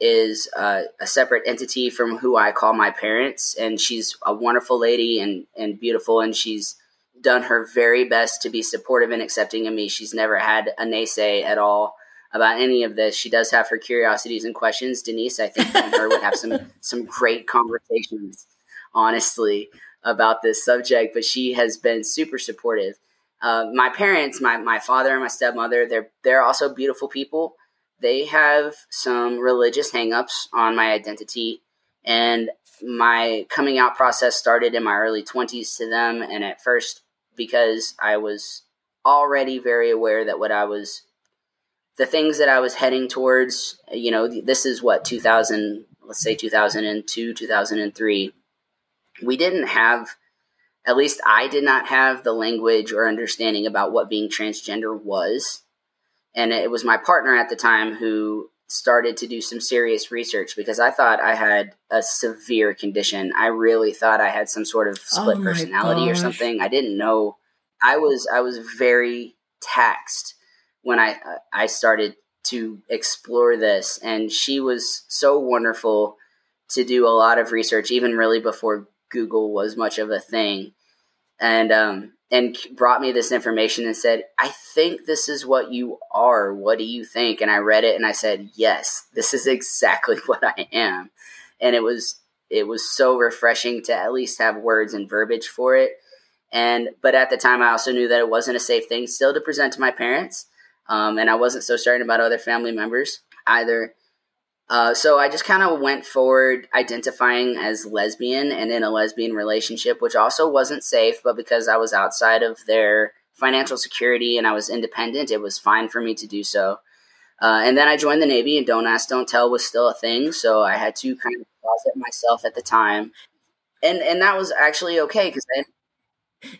A: is uh, a separate entity from who I call my parents, and she's a wonderful lady and and beautiful, and she's done her very best to be supportive and accepting of me. She's never had a naysay at all about any of this. She does have her curiosities and questions. Denise, I think, and her would have some some great conversations, honestly, about this subject. But she has been super supportive. Uh, my parents, my my father and my stepmother, they're they're also beautiful people. They have some religious hangups on my identity, and my coming out process started in my early 20s to them and at first because I was already very aware that what I was, the things that I was heading towards, you know, this is what 2000, let's say 2002, 2003. We didn't have, at least I did not have the language or understanding about what being transgender was. And it was my partner at the time who started to do some serious research because I thought I had a severe condition. I really thought I had some sort of split oh personality gosh. or something. I didn't know. I was I was very taxed when I I started to explore this and she was so wonderful to do a lot of research even really before Google was much of a thing. And um and brought me this information and said, I think this is what you are. What do you think? And I read it and I said, Yes, this is exactly what I am. And it was it was so refreshing to at least have words and verbiage for it. And but at the time I also knew that it wasn't a safe thing still to present to my parents. Um, and I wasn't so certain about other family members either. Uh, so I just kind of went forward identifying as lesbian and in a lesbian relationship, which also wasn't safe, but because I was outside of their financial security and I was independent, it was fine for me to do so. Uh, and then I joined the Navy, and Don't Ask, Don't Tell was still a thing, so I had to kind of closet myself at the time, and and that was actually okay because then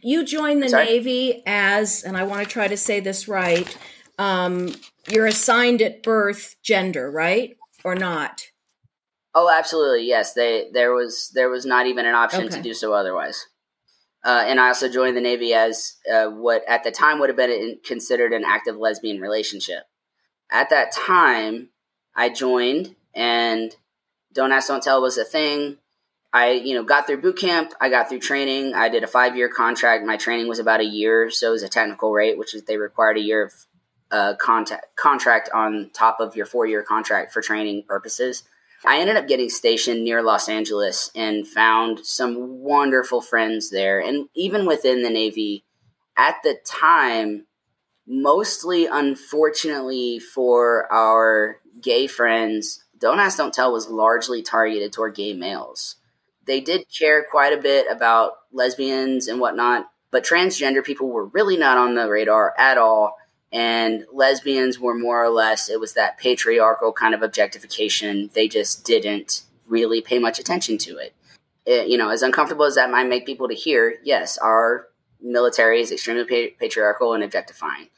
D: you joined the Sorry? Navy as, and I want to try to say this right. Um, you're assigned at birth gender, right? Or not?
A: Oh, absolutely. Yes, they there was there was not even an option okay. to do so otherwise. Uh, and I also joined the Navy as uh, what at the time would have been considered an active lesbian relationship. At that time, I joined, and Don't Ask, Don't Tell was a thing. I, you know, got through boot camp. I got through training. I did a five year contract. My training was about a year, so it was a technical rate, which is they required a year of a contact, contract on top of your four year contract for training purposes. I ended up getting stationed near Los Angeles and found some wonderful friends there. And even within the Navy, at the time, mostly unfortunately for our gay friends, Don't Ask, Don't Tell was largely targeted toward gay males. They did care quite a bit about lesbians and whatnot, but transgender people were really not on the radar at all and lesbians were more or less it was that patriarchal kind of objectification they just didn't really pay much attention to it. it. you know as uncomfortable as that might make people to hear yes our military is extremely pa- patriarchal and objectifying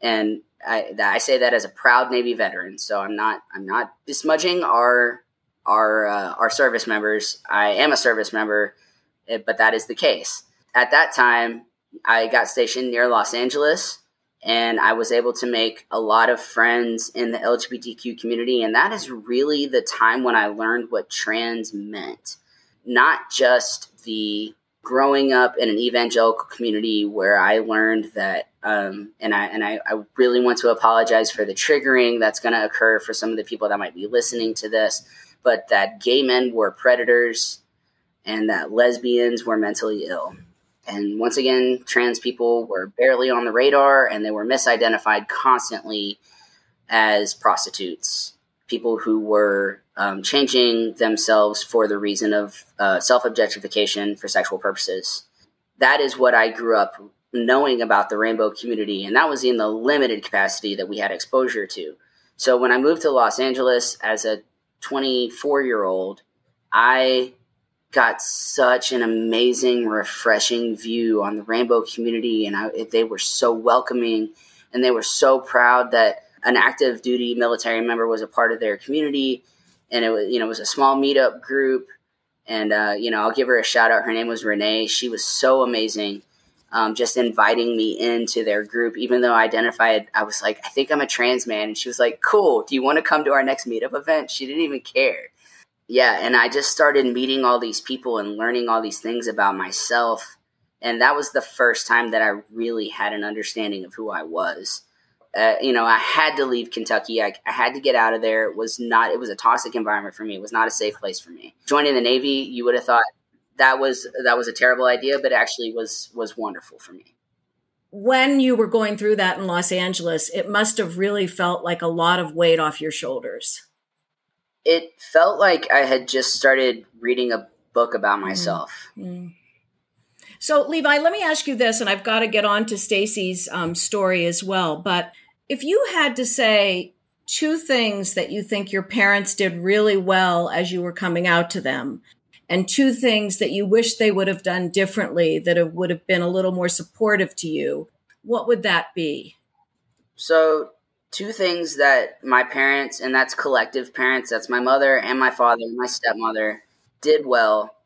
A: and I, I say that as a proud navy veteran so i'm not i'm not besmudging our our uh, our service members i am a service member eh, but that is the case at that time i got stationed near los angeles and I was able to make a lot of friends in the LGBTQ community. And that is really the time when I learned what trans meant. Not just the growing up in an evangelical community where I learned that Um, and I and I, I really want to apologize for the triggering that's going to occur for some of the people that might be listening to this. But that gay men were predators, and that lesbians were mentally ill. And once again, trans people were barely on the radar, and they were misidentified constantly as prostitutes, people who were um, changing themselves for the reason of uh, self objectification for sexual purposes. That is what I grew up knowing about the rainbow community, and that was in the limited capacity that we had exposure to. So when I moved to Los Angeles as a 24 year old, I got such an amazing, refreshing view on the rainbow community, and I, they were so welcoming, and they were so proud that an active duty military member was a part of their community, and it was you know it was a small meetup group, and uh, you know I'll give her a shout out. Her name was Renee. She was so amazing. Um, just inviting me into their group, even though I identified, I was like, I think I'm a trans man. And she was like, cool. Do you want to come to our next meetup event? She didn't even care. Yeah. And I just started meeting all these people and learning all these things about myself. And that was the first time that I really had an understanding of who I was uh, you know, I had to leave Kentucky. I, I, had to get out of there. It was not. It was a toxic environment for me. It was not a safe place for me. Joining the Navy, you would have thought that was that was a terrible idea, but actually was was wonderful for me.
B: When you were going through that in Los Angeles, it must have really felt like a lot of weight off your shoulders.
A: It felt like I had just started reading a book about mm. myself. Mm.
B: So, Levi, let me ask you this, and I've got to get on to Stacy's um, story as well. But if you had to say two things that you think your parents did really well as you were coming out to them, and two things that you wish they would have done differently that would have been a little more supportive to you, what would that be?
A: So, two things that my parents, and that's collective parents, that's my mother and my father and my stepmother, did well.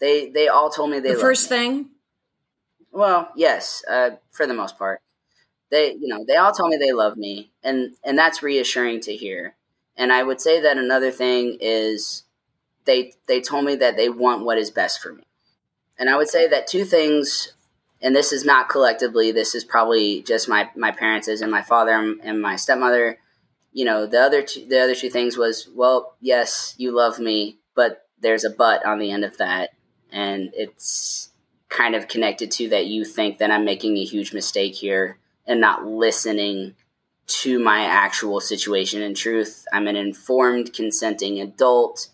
A: They they all told me they.
B: The first me. thing.
A: Well, yes, uh, for the most part they you know they all told me they love me and and that's reassuring to hear and i would say that another thing is they they told me that they want what is best for me and i would say that two things and this is not collectively this is probably just my my parents and my father and my stepmother you know the other two, the other two things was well yes you love me but there's a but on the end of that and it's kind of connected to that you think that i'm making a huge mistake here and not listening to my actual situation. In truth, I'm an informed, consenting adult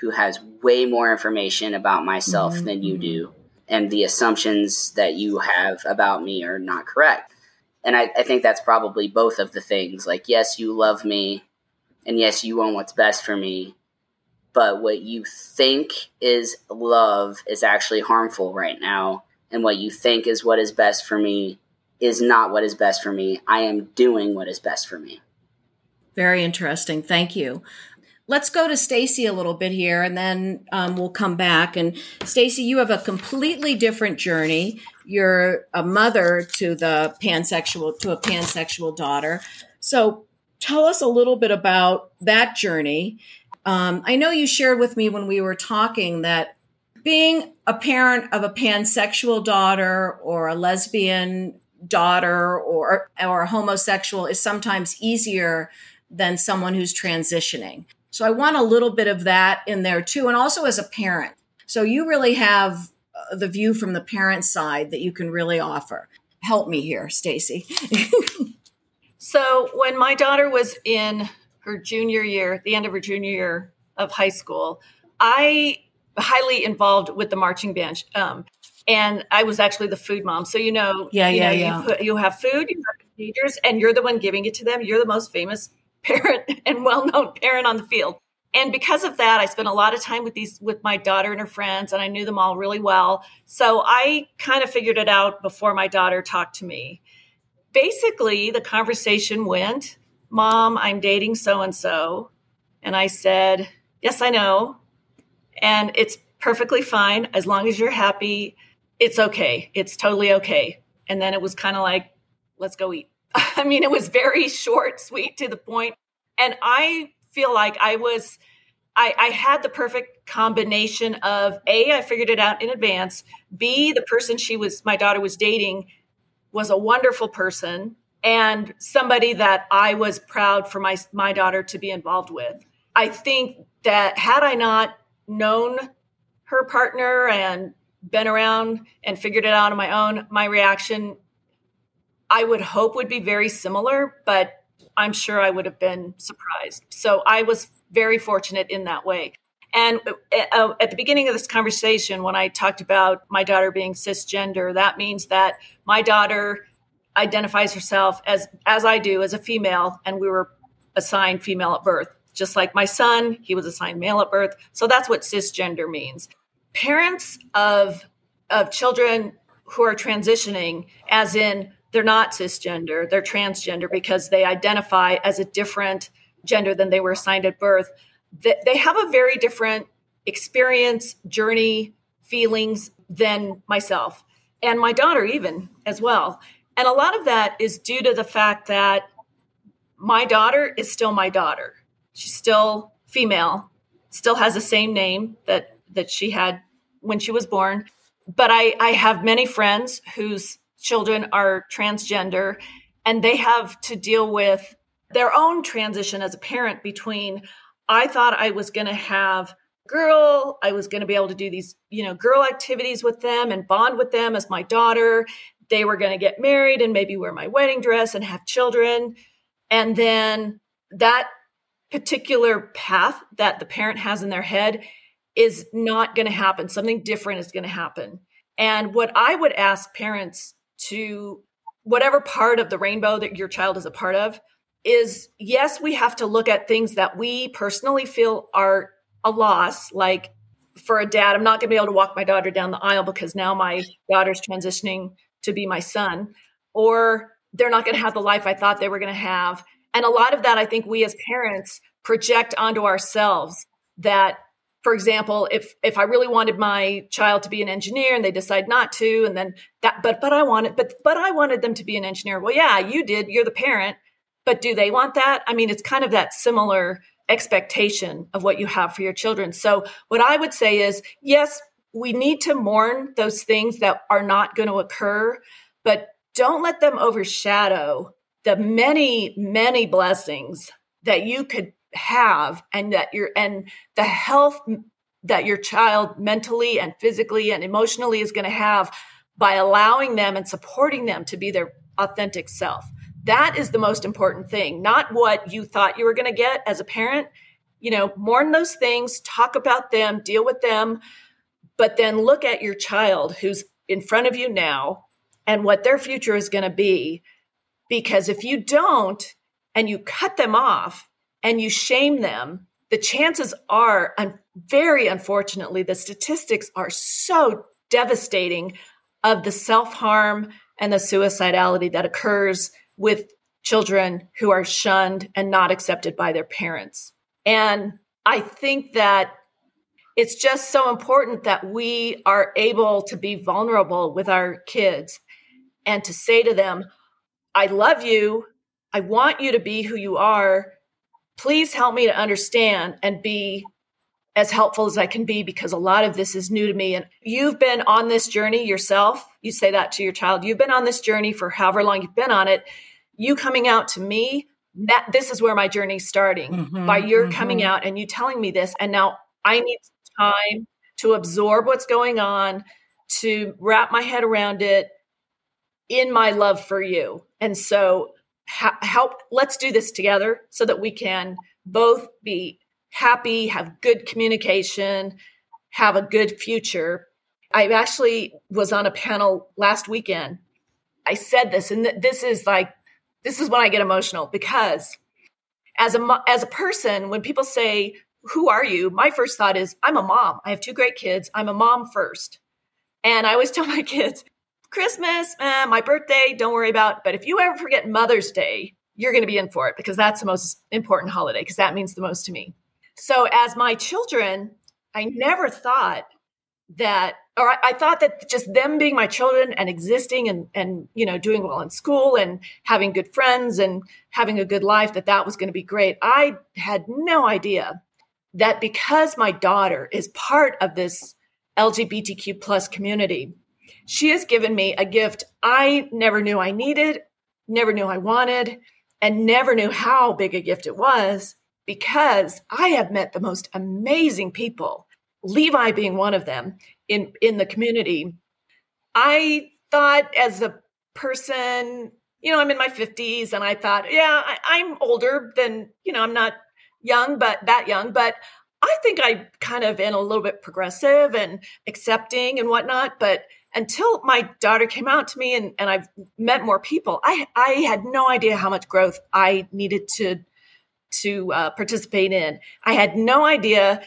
A: who has way more information about myself mm-hmm. than you do. And the assumptions that you have about me are not correct. And I, I think that's probably both of the things. Like, yes, you love me, and yes, you want what's best for me. But what you think is love is actually harmful right now. And what you think is what is best for me is not what is best for me. I am doing what is best for me.
B: Very interesting. Thank you. Let's go to Stacy a little bit here, and then um, we'll come back. And Stacy, you have a completely different journey. You're a mother to the pansexual to a pansexual daughter. So, tell us a little bit about that journey. Um, I know you shared with me when we were talking that being a parent of a pansexual daughter or a lesbian daughter or or a homosexual is sometimes easier than someone who's transitioning. So I want a little bit of that in there too and also as a parent. So you really have uh, the view from the parent side that you can really offer. Help me here, Stacy.
C: so when my daughter was in her junior year, the end of her junior year of high school, I highly involved with the marching band. Um, and I was actually the food mom. So you know,
B: yeah,
C: you
B: yeah,
C: know,
B: yeah.
C: You, put, you have food, you have procedures, and you're the one giving it to them. You're the most famous parent and well-known parent on the field. And because of that, I spent a lot of time with these with my daughter and her friends, and I knew them all really well. So I kind of figured it out before my daughter talked to me. Basically, the conversation went, "Mom, I'm dating so and so," and I said, "Yes, I know." And it's perfectly fine as long as you're happy it's okay. It's totally okay. And then it was kind of like, let's go eat. I mean, it was very short, sweet, to the point. And I feel like I was, I, I had the perfect combination of A, I figured it out in advance. B, the person she was, my daughter was dating, was a wonderful person and somebody that I was proud for my my daughter to be involved with. I think that had I not known her partner and been around and figured it out on my own, my reaction I would hope would be very similar, but I'm sure I would have been surprised. So I was very fortunate in that way. And uh, at the beginning of this conversation, when I talked about my daughter being cisgender, that means that my daughter identifies herself as as I do as a female, and we were assigned female at birth. Just like my son, he was assigned male at birth. So that's what cisgender means. Parents of of children who are transitioning, as in they're not cisgender, they're transgender because they identify as a different gender than they were assigned at birth they have a very different experience, journey, feelings than myself and my daughter, even as well. And a lot of that is due to the fact that my daughter is still my daughter. She's still female, still has the same name that that she had when she was born. But I, I have many friends whose children are transgender and they have to deal with their own transition as a parent between I thought I was going to have a girl, I was going to be able to do these, you know, girl activities with them and bond with them as my daughter. They were going to get married and maybe wear my wedding dress and have children. And then that particular path that the parent has in their head is not going to happen. Something different is going to happen. And what I would ask parents to whatever part of the rainbow that your child is a part of, is yes, we have to look at things that we personally feel are a loss. Like for a dad, I'm not going to be able to walk my daughter down the aisle because now my daughter's transitioning to be my son, or they're not going to have the life I thought they were going to have. And a lot of that, I think we as parents project onto ourselves that for example if if i really wanted my child to be an engineer and they decide not to and then that but but i wanted but but i wanted them to be an engineer well yeah you did you're the parent but do they want that? I mean, it's kind of that similar expectation of what you have for your children. So, what I would say is yes, we need to mourn those things that are not going to occur, but don't let them overshadow the many, many blessings that you could have and that you're and the health that your child mentally and physically and emotionally is going to have by allowing them and supporting them to be their authentic self. That is the most important thing, not what you thought you were going to get as a parent. You know, mourn those things, talk about them, deal with them, but then look at your child who's in front of you now and what their future is going to be. Because if you don't and you cut them off and you shame them, the chances are, and very unfortunately, the statistics are so devastating of the self harm and the suicidality that occurs with children who are shunned and not accepted by their parents. And I think that it's just so important that we are able to be vulnerable with our kids and to say to them, I love you. I want you to be who you are. Please help me to understand and be as helpful as I can be because a lot of this is new to me. And you've been on this journey yourself. You say that to your child. You've been on this journey for however long you've been on it you coming out to me that this is where my journey's starting mm-hmm, by your mm-hmm. coming out and you telling me this and now i need time to absorb what's going on to wrap my head around it in my love for you and so help let's do this together so that we can both be happy have good communication have a good future i actually was on a panel last weekend i said this and th- this is like this is when I get emotional because as a as a person, when people say, "Who are you?" my first thought is, "I'm a mom. I have two great kids. I'm a mom first. And I always tell my kids, "Christmas, eh, my birthday, don't worry about. But if you ever forget Mother's Day, you're going to be in for it because that's the most important holiday because that means the most to me." So as my children, I never thought that or I, I, thought that just them being my children and existing and and you know doing well in school and having good friends and having a good life that that was going to be great i had no idea that because my daughter is part of this lgbtq plus community she has given me a gift I never knew I needed, never knew I wanted, and never knew how big a gift it was because I have met the most amazing people, Levi being one of them in, in the community. I thought as a person, you know, I'm in my 50s and I thought, yeah, I, am older than, you know, I'm not young, but that young, but I think I kind of am a little bit progressive and accepting and whatnot. But until my daughter came out to me and, and I've met more people, I, I had no idea how much growth I needed to, to uh, participate in. I had no idea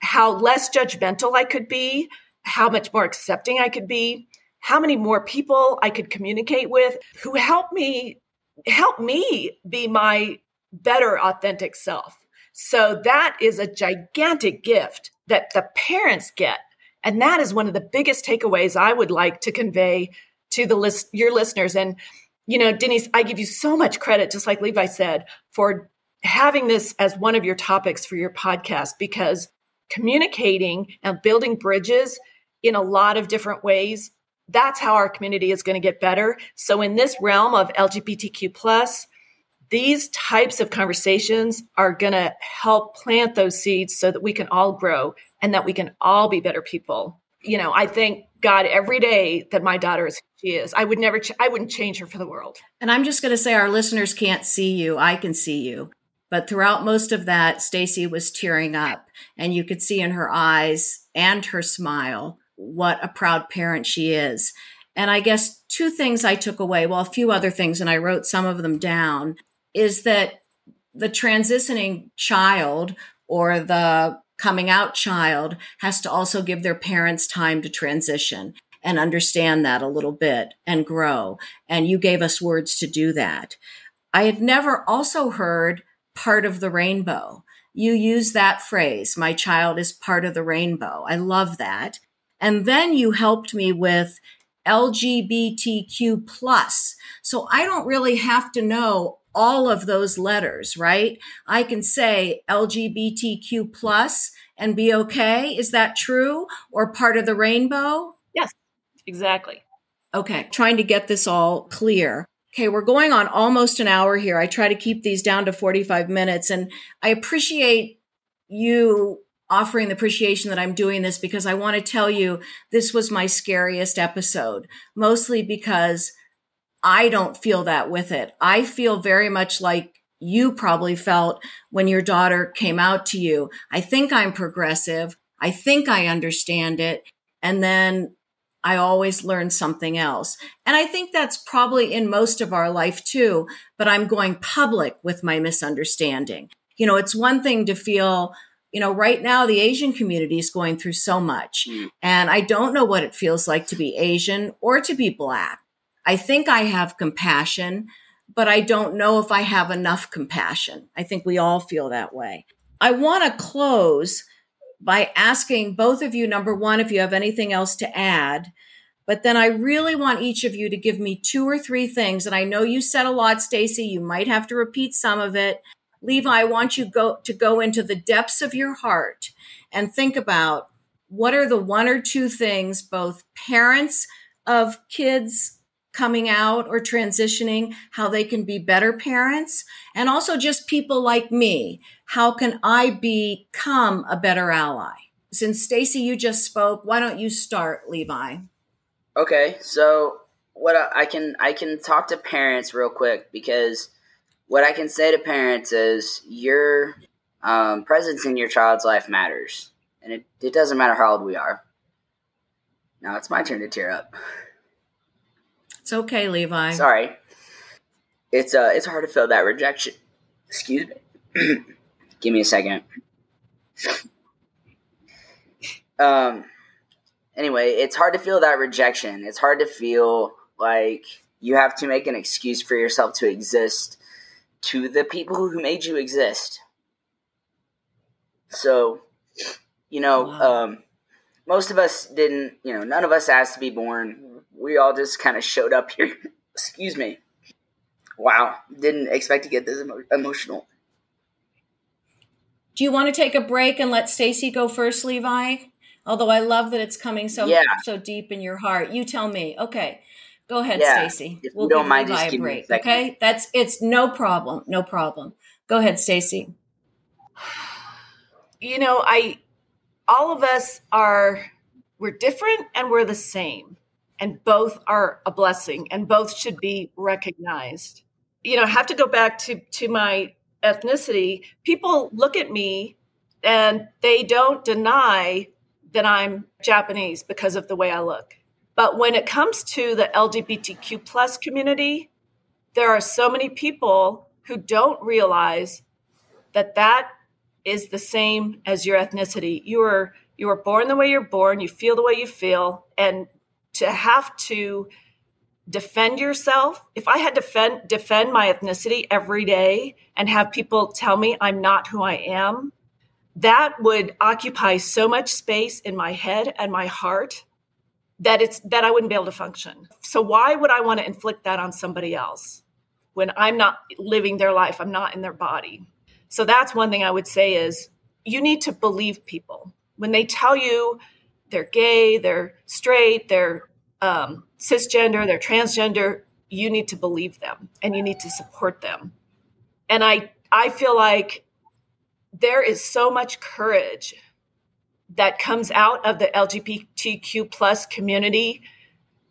C: how less judgmental I could be, how much more accepting I could be, how many more people I could communicate with who help me help me be my better authentic self. So that is a gigantic gift that the parents get. And that is one of the biggest takeaways I would like to convey to the list, your listeners. And, you know, Denise, I give you so much credit, just like Levi said, for having this as one of your topics for your podcast, because communicating and building bridges in a lot of different ways, that's how our community is going to get better. So in this realm of LGBTQ plus, these types of conversations are going to help plant those seeds so that we can all grow and that we can all be better people. You know, I thank God every day that my daughter is she is. I would never, ch- I wouldn't change her for the world.
B: And I'm just going to say, our listeners can't see you. I can see you. But throughout most of that, Stacy was tearing up, and you could see in her eyes and her smile what a proud parent she is. And I guess two things I took away, well, a few other things, and I wrote some of them down is that the transitioning child or the coming out child has to also give their parents time to transition and understand that a little bit and grow. And you gave us words to do that. I had never also heard part of the rainbow. You use that phrase, my child is part of the rainbow. I love that. And then you helped me with LGBTQ plus. So I don't really have to know all of those letters, right? I can say LGBTQ plus and be okay. Is that true? Or part of the rainbow?
C: Yes, exactly.
B: Okay, trying to get this all clear. Okay, we're going on almost an hour here. I try to keep these down to 45 minutes and I appreciate you offering the appreciation that I'm doing this because I want to tell you this was my scariest episode, mostly because I don't feel that with it. I feel very much like you probably felt when your daughter came out to you. I think I'm progressive. I think I understand it. And then I always learn something else. And I think that's probably in most of our life too, but I'm going public with my misunderstanding. You know, it's one thing to feel, you know, right now the Asian community is going through so much. Mm. And I don't know what it feels like to be Asian or to be black. I think I have compassion, but I don't know if I have enough compassion. I think we all feel that way. I want to close by asking both of you number one, if you have anything else to add. But then I really want each of you to give me two or three things. And I know you said a lot, Stacy. You might have to repeat some of it. Levi, I want you go to go into the depths of your heart and think about what are the one or two things both parents of kids coming out or transitioning, how they can be better parents, and also just people like me. How can I become a better ally? Since Stacy, you just spoke, why don't you start, Levi?
A: Okay, so what I can I can talk to parents real quick because what I can say to parents is your um, presence in your child's life matters, and it, it doesn't matter how old we are. Now it's my turn to tear up.
B: It's okay, Levi.
A: Sorry. It's uh it's hard to feel that rejection. Excuse me. Give me a second. um anyway, it's hard to feel that rejection. It's hard to feel like you have to make an excuse for yourself to exist to the people who made you exist. So, you know, wow. um, most of us didn't, you know, none of us asked to be born we all just kind of showed up here. Excuse me. Wow, didn't expect to get this emo- emotional.
B: Do you want to take a break and let Stacy go first, Levi? Although I love that it's coming so
A: Yeah.
B: so deep in your heart. You tell me. Okay. Go ahead,
A: Yeah.
B: Stacy. We'll
A: don't
B: give
A: mind,
B: Levi
A: just
B: a
A: give me a
B: break. Okay? That's it's no problem. No problem. Go ahead, Stacy.
C: you know, I all of us are we're different and we're the same. And both are a blessing and both should be recognized. You know, I have to go back to to my ethnicity. People look at me and they don't deny that I'm Japanese because of the way I look. But when it comes to the LGBTQ plus community, there are so many people who don't realize that that is the same as your ethnicity. You are you are born the way you're born, you feel the way you feel, and to have to defend yourself. If I had to defend defend my ethnicity every day and have people tell me I'm not who I am, that would occupy so much space in my head and my heart that it's that I wouldn't be able to function. So why would I want to inflict that on somebody else when I'm not living their life, I'm not in their body? So that's one thing I would say is you need to believe people. When they tell you they're gay, they're straight, they're um, cisgender, they're transgender, you need to believe them and you need to support them. And I, I feel like there is so much courage that comes out of the LGBTQ plus community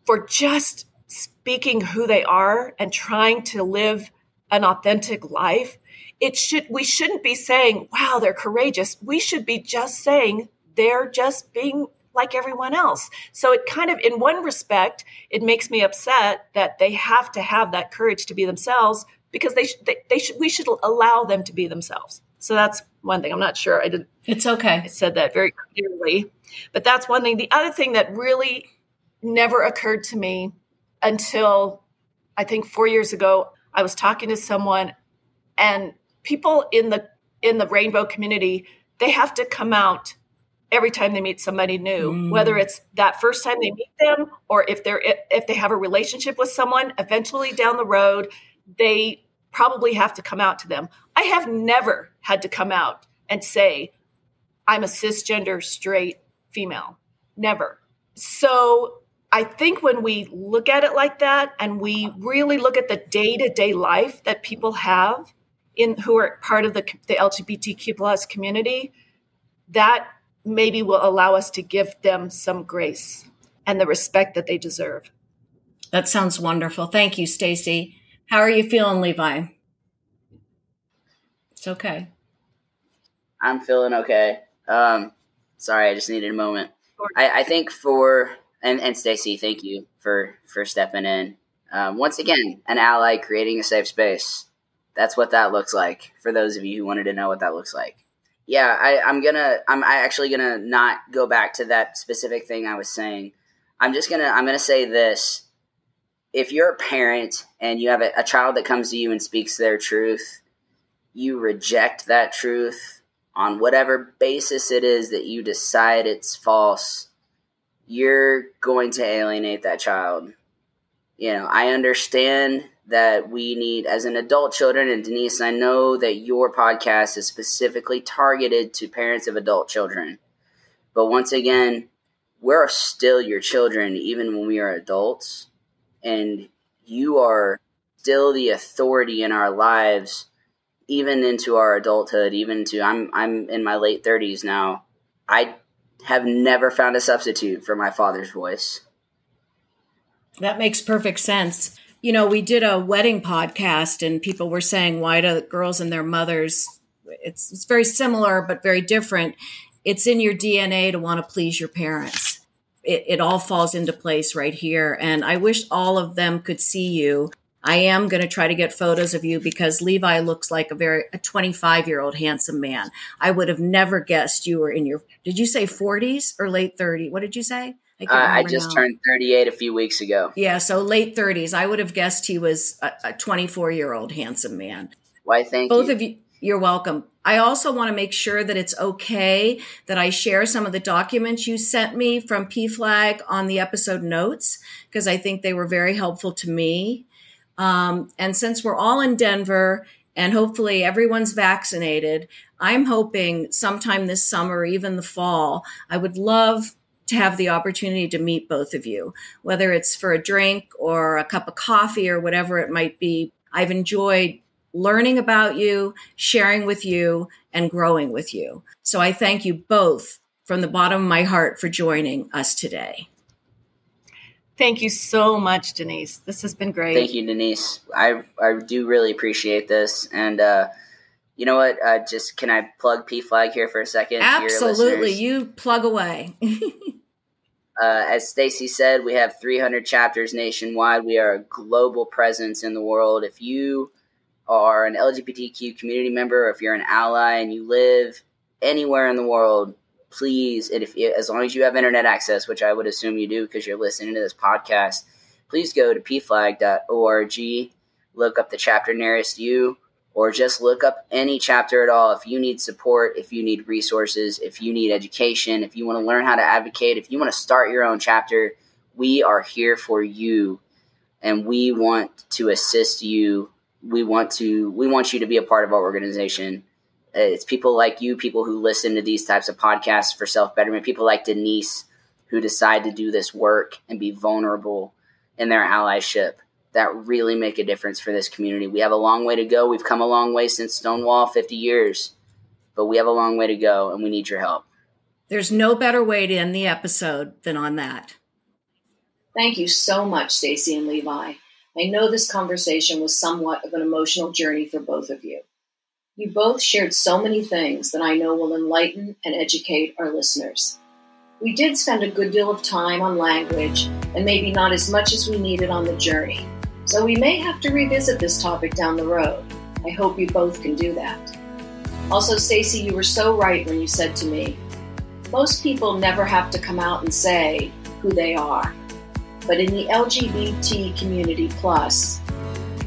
C: for just speaking who they are and trying to live an authentic life it should we shouldn't be saying wow they're courageous we should be just saying they're just being like everyone else so it kind of in one respect it makes me upset that they have to have that courage to be themselves because they, sh- they, they should we should allow them to be themselves so that's one thing i'm not sure i didn't.
B: It's okay.
C: I said that very clearly. But that's one thing. The other thing that really never occurred to me until I think four years ago, I was talking to someone and people in the in the rainbow community, they have to come out every time they meet somebody new,
B: Mm.
C: whether it's that first time they meet them or if they're if they have a relationship with someone, eventually down the road, they probably have to come out to them. I have never had to come out and say, I'm a cisgender straight female. Never. So I think when we look at it like that and we really look at the day to day life that people have in who are part of the, the LGBTQ plus community, that maybe will allow us to give them some grace and the respect that they deserve.
B: That sounds wonderful. Thank you, Stacy. How are you feeling, Levi? It's okay.
A: I'm feeling okay. Um, sorry, I just needed a moment. I, I think for and and Stacy, thank you for for stepping in. Um, once again, an ally creating a safe space. That's what that looks like. For those of you who wanted to know what that looks like. Yeah, I, I'm gonna. I'm actually gonna not go back to that specific thing I was saying. I'm just gonna. I'm gonna say this. If you're a parent and you have a, a child that comes to you and speaks their truth, you reject that truth on whatever basis it is that you decide it's false, you're going to alienate that child. You know, I understand that we need, as an adult children, and Denise, I know that your podcast is specifically targeted to parents of adult children. But once again, we're still your children, even when we are adults. And you are still the authority in our lives even into our adulthood, even to I'm I'm in my late thirties now. I have never found a substitute for my father's voice.
B: That makes perfect sense. You know, we did a wedding podcast and people were saying, why do girls and their mothers, it's, it's very similar, but very different. It's in your DNA to want to please your parents. It, it all falls into place right here. And I wish all of them could see you. I am going to try to get photos of you because Levi looks like a very, a 25 year old handsome man. I would have never guessed you were in your, did you say 40s or late 30s? What did you say?
A: I, uh, I just
B: now.
A: turned 38 a few weeks ago.
B: Yeah, so late 30s. I would have guessed he was a 24 year old handsome man.
A: Why, thank you.
B: Both
A: you.
B: of you, you're welcome. I also want to make sure that it's okay that I share some of the documents you sent me from PFLAG on the episode notes because I think they were very helpful to me. Um, and since we're all in Denver
D: and hopefully everyone's vaccinated. I'm hoping sometime this summer, even the fall, I would love to have the opportunity to meet both of you, whether it's for a drink or a cup of coffee or whatever it might be. I've enjoyed learning about you, sharing with you, and growing with you. So I thank you both from the bottom of my heart for joining us today.
C: Thank you so much, Denise. This has been great.
A: Thank you, Denise. I I do really appreciate this, and uh, you know what? Uh, just can I plug PFLAG here for a second?
D: Absolutely, you plug away.
A: uh, as Stacy said, we have 300 chapters nationwide. We are a global presence in the world. If you are an LGBTQ community member, or if you're an ally and you live anywhere in the world, please, and if as long as you have internet access, which I would assume you do because you're listening to this podcast, please go to pflag.org, look up the chapter nearest you, or just look up any chapter at all. If you need support, if you need resources, if you need education, if you want to learn how to advocate, if you want to start your own chapter, we are here for you, and we want to assist you. We want to we want you to be a part of our organization uh, it's people like you, people who listen to these types of podcasts for self betterment, people like Denise who decide to do this work and be vulnerable in their allyship that really make a difference for this community. We have a long way to go. We've come a long way since Stonewall 50 years, but we have a long way to go and we need your help.
D: There's no better way to end the episode than on that.
B: Thank you so much, Stacy and Levi. I know this conversation was somewhat of an emotional journey for both of you. You both shared so many things that I know will enlighten and educate our listeners. We did spend a good deal of time on language and maybe not as much as we needed on the journey, so we may have to revisit this topic down the road. I hope you both can do that. Also, Stacy, you were so right when you said to me, most people never have to come out and say who they are. But in the LGBT community plus,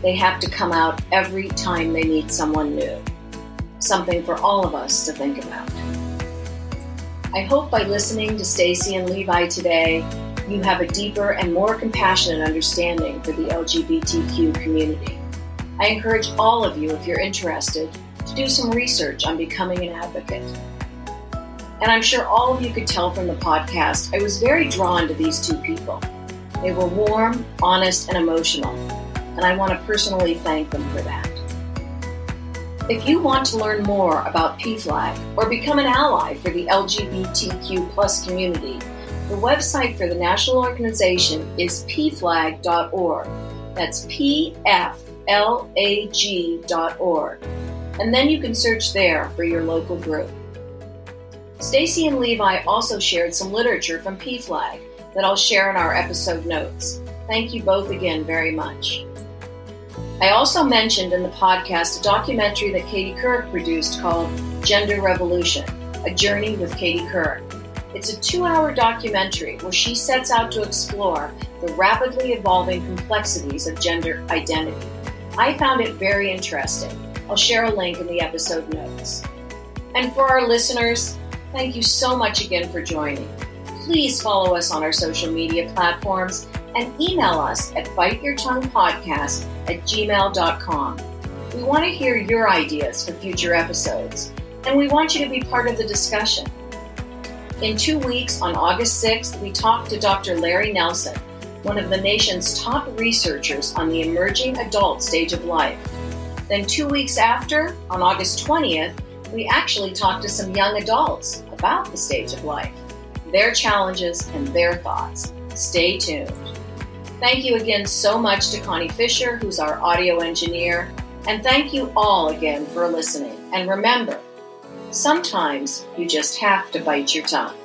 B: they have to come out every time they meet someone new something for all of us to think about. I hope by listening to Stacy and Levi today, you have a deeper and more compassionate understanding for the LGBTQ community. I encourage all of you, if you're interested, to do some research on becoming an advocate. And I'm sure all of you could tell from the podcast, I was very drawn to these two people. They were warm, honest, and emotional, and I want to personally thank them for that. If you want to learn more about PFLAG or become an ally for the LGBTQ plus community, the website for the national organization is pflag.org. That's P-F-L-A-G.org. And then you can search there for your local group. Stacy and Levi also shared some literature from PFLAG that I'll share in our episode notes. Thank you both again very much. I also mentioned in the podcast a documentary that Katie Couric produced called Gender Revolution A Journey with Katie Couric. It's a two hour documentary where she sets out to explore the rapidly evolving complexities of gender identity. I found it very interesting. I'll share a link in the episode notes. And for our listeners, thank you so much again for joining. Please follow us on our social media platforms and email us at biteyourtonguepodcast at gmail.com. We want to hear your ideas for future episodes, and we want you to be part of the discussion. In two weeks, on August 6th, we talked to Dr. Larry Nelson, one of the nation's top researchers on the emerging adult stage of life. Then, two weeks after, on August 20th, we actually talked to some young adults about the stage of life, their challenges, and their thoughts. Stay tuned. Thank you again so much to Connie Fisher, who's our audio engineer. And thank you all again for listening. And remember, sometimes you just have to bite your tongue.